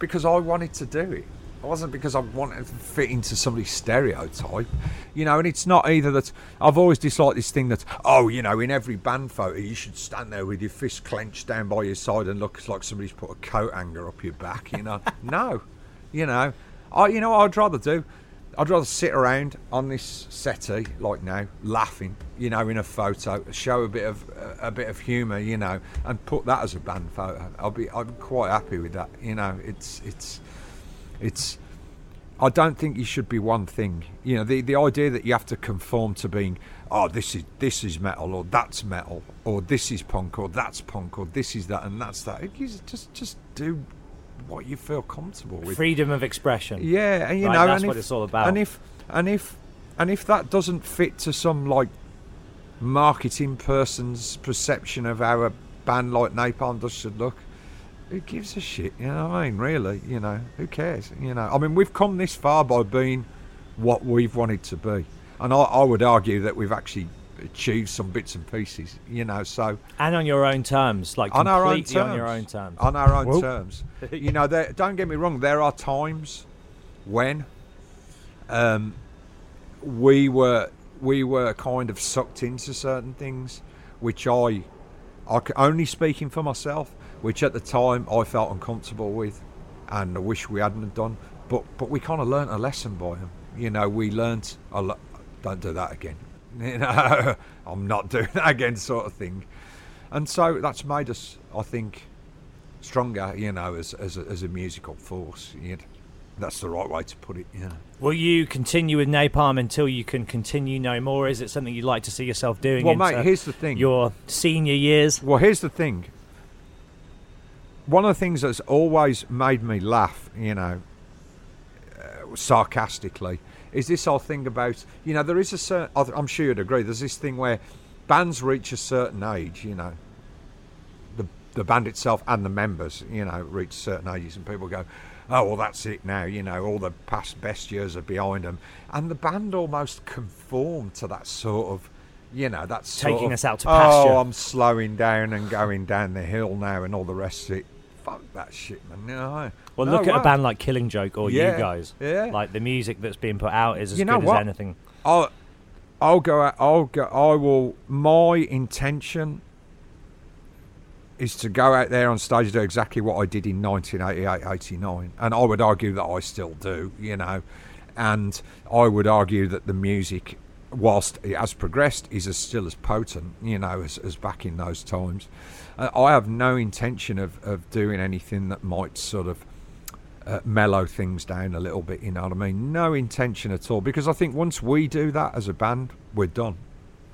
because I wanted to do it. It wasn't because I wanted to fit into somebody's stereotype, you know. And it's not either that I've always disliked this thing that oh, you know, in every band photo you should stand there with your fist clenched down by your side and look like somebody's put a coat hanger up your back, you know. no, you know, I you know what I'd rather do. I'd rather sit around on this settee like now, laughing, you know, in a photo, show a bit of a bit of humour, you know, and put that as a band photo. I'll be I'm quite happy with that, you know. It's it's it's. I don't think you should be one thing. You know, the the idea that you have to conform to being, oh, this is this is metal or that's metal or this is punk or that's punk or this is that and that's that. You just just do what you feel comfortable with. Freedom of expression. Yeah, and you Right, know, that's and what if, it's all about. And if and if and if that doesn't fit to some like marketing person's perception of how a band like Napalm does should look, who gives a shit? You know what I mean? Really, you know, who cares? You know, I mean, we've come this far by being what we've wanted to be, and I, I would argue that we've actually achieved some bits and pieces. You know, so And on your own terms, like on our own terms. on your own terms. On our own Whoop. terms. you know, there, don't get me wrong. There are times when um, we were we were kind of sucked into certain things, which I, I only speaking for myself, which at the time I felt uncomfortable with, and I wish we hadn't have done. But but we kind of learnt a lesson by them. You know, we learnt. A lo- don't do that again. You know, I'm not doing that again, sort of thing. And so that's made us, I think, stronger. You know, as as a, as a musical force. You know, that's the right way to put it. Yeah. Will you continue with Napalm until you can continue no more? Is it something you'd like to see yourself doing? Well, mate, here's the thing. Your senior years. Well, here's the thing. One of the things that's always made me laugh, you know, uh, sarcastically, is this whole thing about, you know, there is a certain, I'm sure you'd agree, there's this thing where bands reach a certain age, you know, the the band itself and the members, you know, reach certain ages, and people go, "Oh, well, that's it now." You know, all the past best years are behind them, and the band almost conformed to that sort of, you know, that's Taking us out to pasture. Oh, I'm slowing down and going down the hill now, and all the rest of it. Fuck that shit, man. No. Well, No look at a band like Killing Joke or Yeah, you guys. yeah. Like the music that's being put out is as You know good what? as anything. I'll, I'll go. out- I'll go. I will. My intention is to go out there on stage and do exactly what I did in 1988, 89, and I would argue that I still do. You know, and I would argue that the music, whilst it has progressed, is as still as potent. You know, as, as back in those times. Uh, I have no intention of, of doing anything that might sort of uh, mellow things down a little bit. You know what I mean? No intention at all. Because I think once we do that as a band, we're done.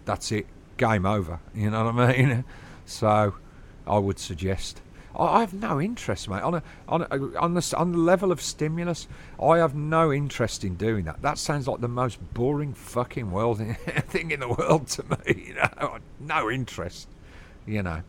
That's it. Game over. You know what I mean? So, I would suggest. I have no interest, mate. On a, on a, on the on the level of stimulus, I have no interest in doing that. That sounds like the most boring fucking world thing in the world to me. You know, no interest. You know.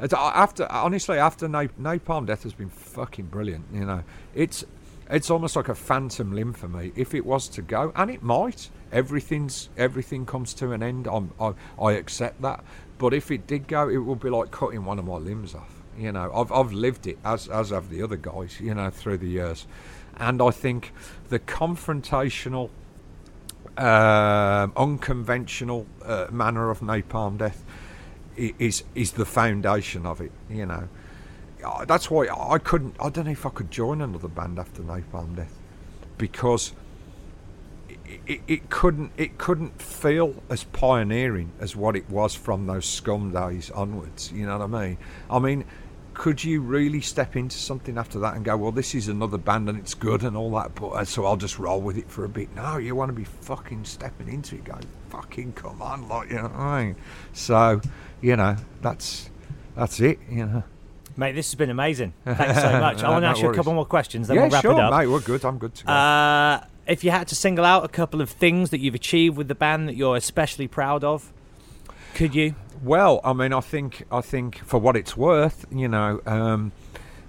It's- After honestly, after Na- Napalm Death has been fucking brilliant. You know, it's it's almost like a phantom limb for me. If it was to go, and it might, everything's everything comes to an end. I'm, I I accept that. But if it did go, it would be like cutting one of my limbs off. You know, I've I've lived it as as have the other guys. You know, through the years, and I think the confrontational um, unconventional uh, manner of napalm death is is the foundation of it. You know, that's why I couldn't. I don't know if I could join another band after napalm death because it, it, it couldn't it couldn't feel as pioneering as what it was from those scum days onwards. You know what I mean? I mean. Could you really step into something after that and go, well, this is another band and it's good and all that, but uh, so I'll just roll with it for a bit? No, you want to be fucking stepping into it, going, fucking come on, like you know what I mean? So, you know, that's that's it, you know. Mate, this has been amazing. Thanks so much. I want to No ask you a couple more questions, then yeah, we'll wrap sure, it up. mate. We're good. I'm good to go. Uh, if you had to single out a couple of things that you've achieved with the band that you're especially proud of, could you? Well, I mean, I think I think for what it's worth, you know, um,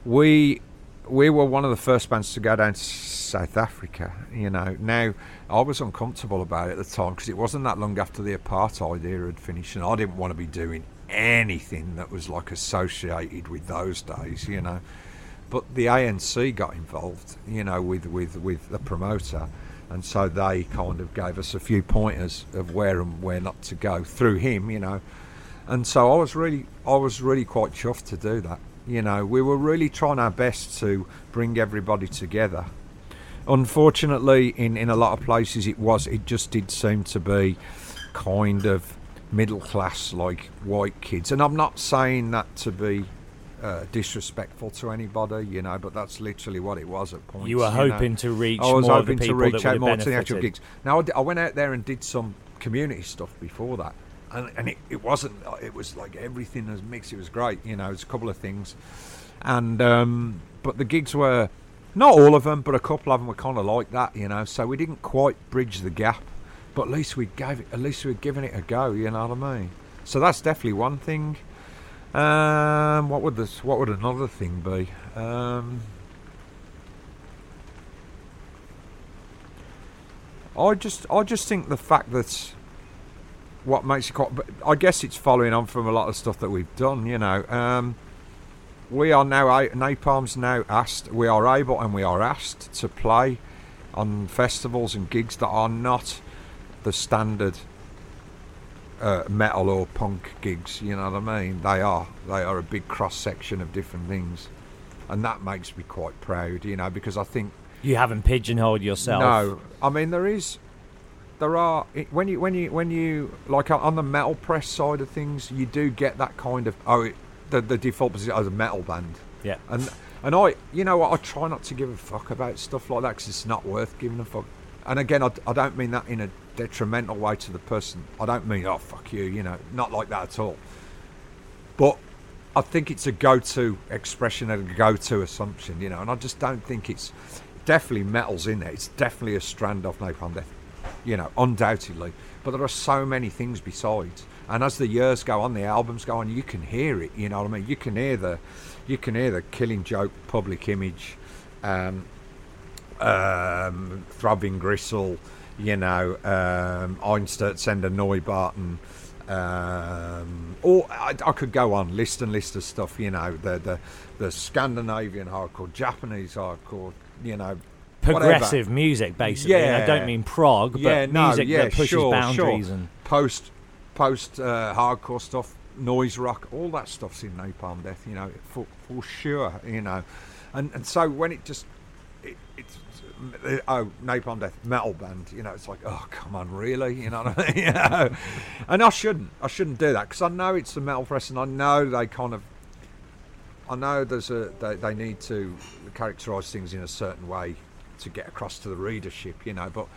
we we were one of the first bands to go down to South Africa. You know, now I was uncomfortable about it at the time because it wasn't that long after the apartheid era had finished, and I didn't want to be doing anything that was like associated with those days. You know, but the ANC got involved, you know, with with with the promoter, and so they kind of gave us a few pointers of where and where not to go through him, you know, and so I was really I was really quite chuffed to do that. You know, we were really trying our best to bring everybody together. Unfortunately, in in a lot of places, it was it just did seem to be kind of middle class like white kids, and I'm not saying that to be uh, disrespectful to anybody, you know, but that's literally what it was at points. You were know. hoping to reach I was more of the hoping to reach out more to the actual gigs. Now I, d- I went out there and did some community stuff before that, and, and it, it wasn't. It was like everything was mixed. It was great, you know. It was a couple of things, and um, but the gigs were not all of them, but a couple of them were kind of like that, you know. So we didn't quite bridge the gap, but at least we gave it. At least we were giving it a go. You know what I mean? So that's definitely one thing. Um, what would this? What would another thing be? Um, I just, I just think the fact that what makes it quite. I guess it's following on from a lot of stuff that we've done. You know, um, we are now Napalm's now asked. We are able and we are asked to play on festivals and gigs that are not the standard uh, metal or punk gigs. You know what I mean? They are. They are a big cross section of different things, and that makes me quite proud. You know, because I think You haven't pigeonholed yourself. no, I mean there is, there are when you when you when you like on the metal press side of things, you do get that kind of oh, it, the the default position as a metal band, Yeah. and and I you know what I try not to give a fuck about stuff like that because it's not worth giving a fuck. And again, I, I don't mean that in a detrimental way to the person. I don't mean oh fuck you, you know, not like that at all. But I think it's a go-to expression and a go-to assumption, you know, and I just don't think it's definitely metals in there. It's definitely a strand of Napalm Death. you know, undoubtedly. But there are so many things besides. And as the years go on, the albums go on, you can hear it. You know what I mean? You can hear the, you can hear the Killing Joke, Public Image, um, um, Throbbing Gristle, you know, um, Einstürzende Neubauten. Um, or I, I could go on list and list of stuff. You know, the the the Scandinavian hardcore, Japanese hardcore. You know, Progressive whatever. music, basically. And I don't mean prog, but yeah, no, music yeah, that pushes sure, boundaries sure. and post post uh, hardcore stuff, noise rock, all that stuff's in Napalm Death. You know, for for sure. You know, and and so when it just it, it's Uh, oh Napalm Death metal band. You know, it's like oh come on, really? You know what I mean? and I shouldn't I shouldn't do that because I know it's the metal press and I know they kind of. I know there's a they, they need to characterise things in a certain way to get across to the readership, you know. But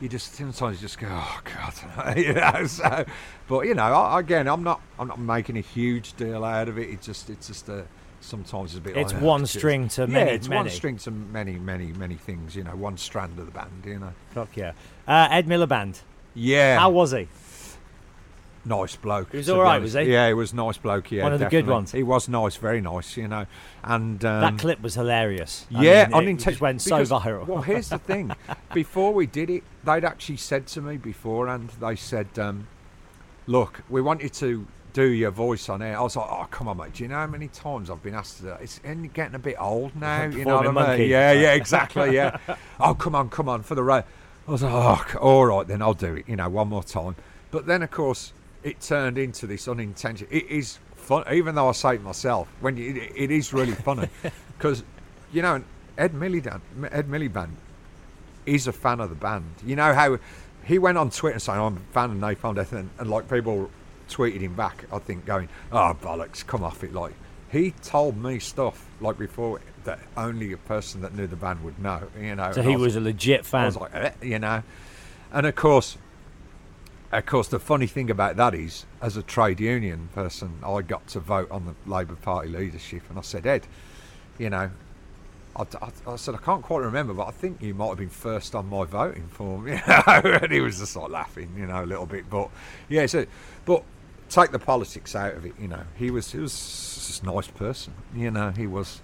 you just sometimes you just go, oh god, you know. So, but you know, again, I'm not I'm not making a huge deal out of it. It's just it's just a sometimes it's a bit. It's like, one string to many. yeah, many- it's many. one string to many many many things. You know, one strand of the band. You know. fuck yeah. Uh, Ed Miliband, Yeah. how was he? nice bloke. He was all right, was he? Yeah, he was nice bloke. Yeah, One of the good ones. He was nice, very nice. You know, and um, that clip was hilarious. I yeah, mean, it unintentional. just went so because- viral. Well, here's the thing: before we did it, they'd actually said to me beforehand. They said, um, "Look, we want you to do your voice on air." I was like, "Oh, come on, mate! Do you know how many times I've been asked to do that? It's getting a bit old now. You know what I mean? monkey. Yeah, yeah, exactly. Yeah. oh, come on, come on for the road." I was like, "Oh, all right, then I'll do it. You know, one more time." But then, of course, it turned into this unintentional. It is fun, even though I say it myself. When you, it, it is really funny because you know Ed Miliband, Ed Miliband is a fan of the band. You know how he went on Twitter saying I'm a fan of Napalm Death, and, and like people tweeted him back. I think going, "Oh bollocks, come off it!" Like he told me stuff like before that only a person that knew the band would know. You know, so he I was a legit fan. I was like, eh, you know, and of course, of course, the funny thing about that is, as a trade union person, I got to vote on the Labour Party leadership, and I said, Ed, you know, I, I- I said I can't quite remember, but I think you might have been first on my voting form, you know, and he was just like laughing, you know, a little bit, but yeah, so, but take the politics out of it, you know, he was he was a nice person, you know, he was.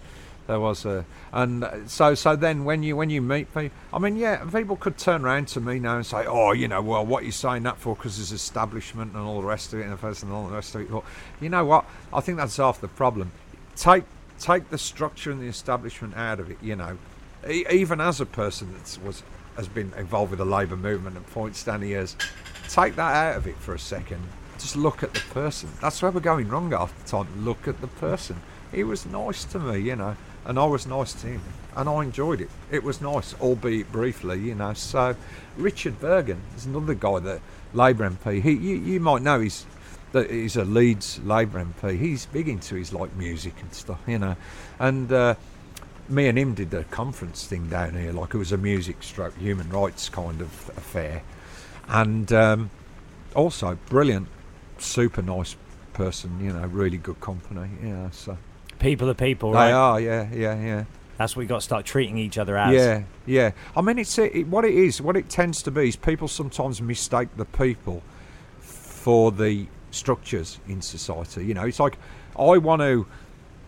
There was a, and so so then when you when you meet people, I mean, yeah, people could turn around to me now and say, oh, you know, well, what are you saying that for? Because there's establishment and all the rest of it, and the first and all the rest of it. You know what? I think that's half the problem. Take take the structure and the establishment out of it. You know, e- even as a person that was has been involved with the labour movement and points down the years, take that out of it for a second. Just look at the person. That's where we're going wrong half the time. Look at the person. He was nice to me, you know, and I was nice to him, and I enjoyed it. It was nice, albeit briefly, you know. So, Richard Burgon is another guy that Labour MP. He, you, you might know, he's that he's a Leeds Labour MP. He's big into his like music and stuff, you know, and. Uh, me and him did the conference thing down here, like it was a music stroke human rights kind of affair, and um, also brilliant, super nice person, you know, really good company, yeah. So People are people, they right? are, yeah, yeah, yeah. That's what we got to start treating each other as. Yeah, yeah. I mean, it's it, what it is. What it tends to be is people sometimes mistake the people for the structures in society. You know, it's like I want to,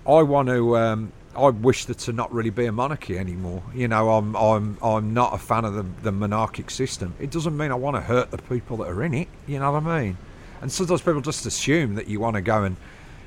I want to. Um, I wish there to not really be a monarchy anymore. You know, I'm I'm I'm not a fan of the, the monarchic system. It doesn't mean I want to hurt the people that are in it. You know what I mean? And sometimes people just assume that you want to go and,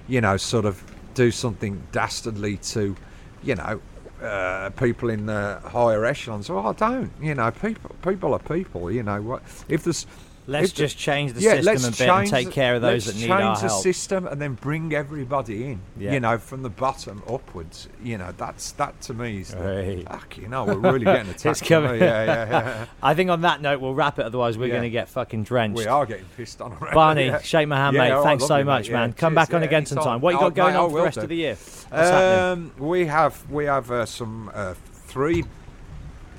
you know, sort of do something dastardly to, you know, uh, people in the higher echelons. Well, I don't. You know, people people are people. You know what? If there's Let's the- just change the yeah, system a bit and take care of those that need our help. change the system and then bring everybody in. Yeah. You know, from the bottom upwards. You know, that's that to me is the, fuck. You know, we're really getting attacked. It's coming. Yeah, yeah, yeah. I think on that note, we'll wrap it. Otherwise, we're Yeah. going to get fucking drenched. we are getting pissed on already. Barney, yeah. shake my hand, mate. right, Thanks so lovely, much, mate. man. Come cheers, back on again anytime. sometime. What you Oh, got going mate, on for the rest do. of the year? Um, we have we have uh, some uh, three,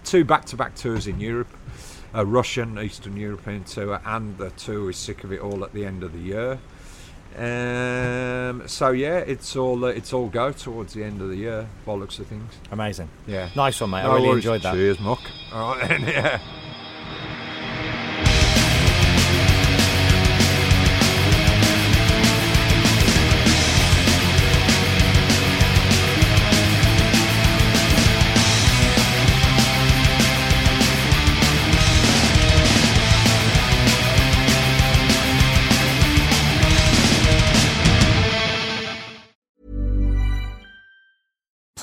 two back-to-back tours in Europe, a Russian Eastern European tour, and the tour is sick of it all at the end of the year. Um, so yeah, it's all uh, it's all go towards the end of the year. Bollocks of things. Amazing. Yeah. Nice one, mate. No I really worries. enjoyed that. Cheers, muck. All right, then, yeah.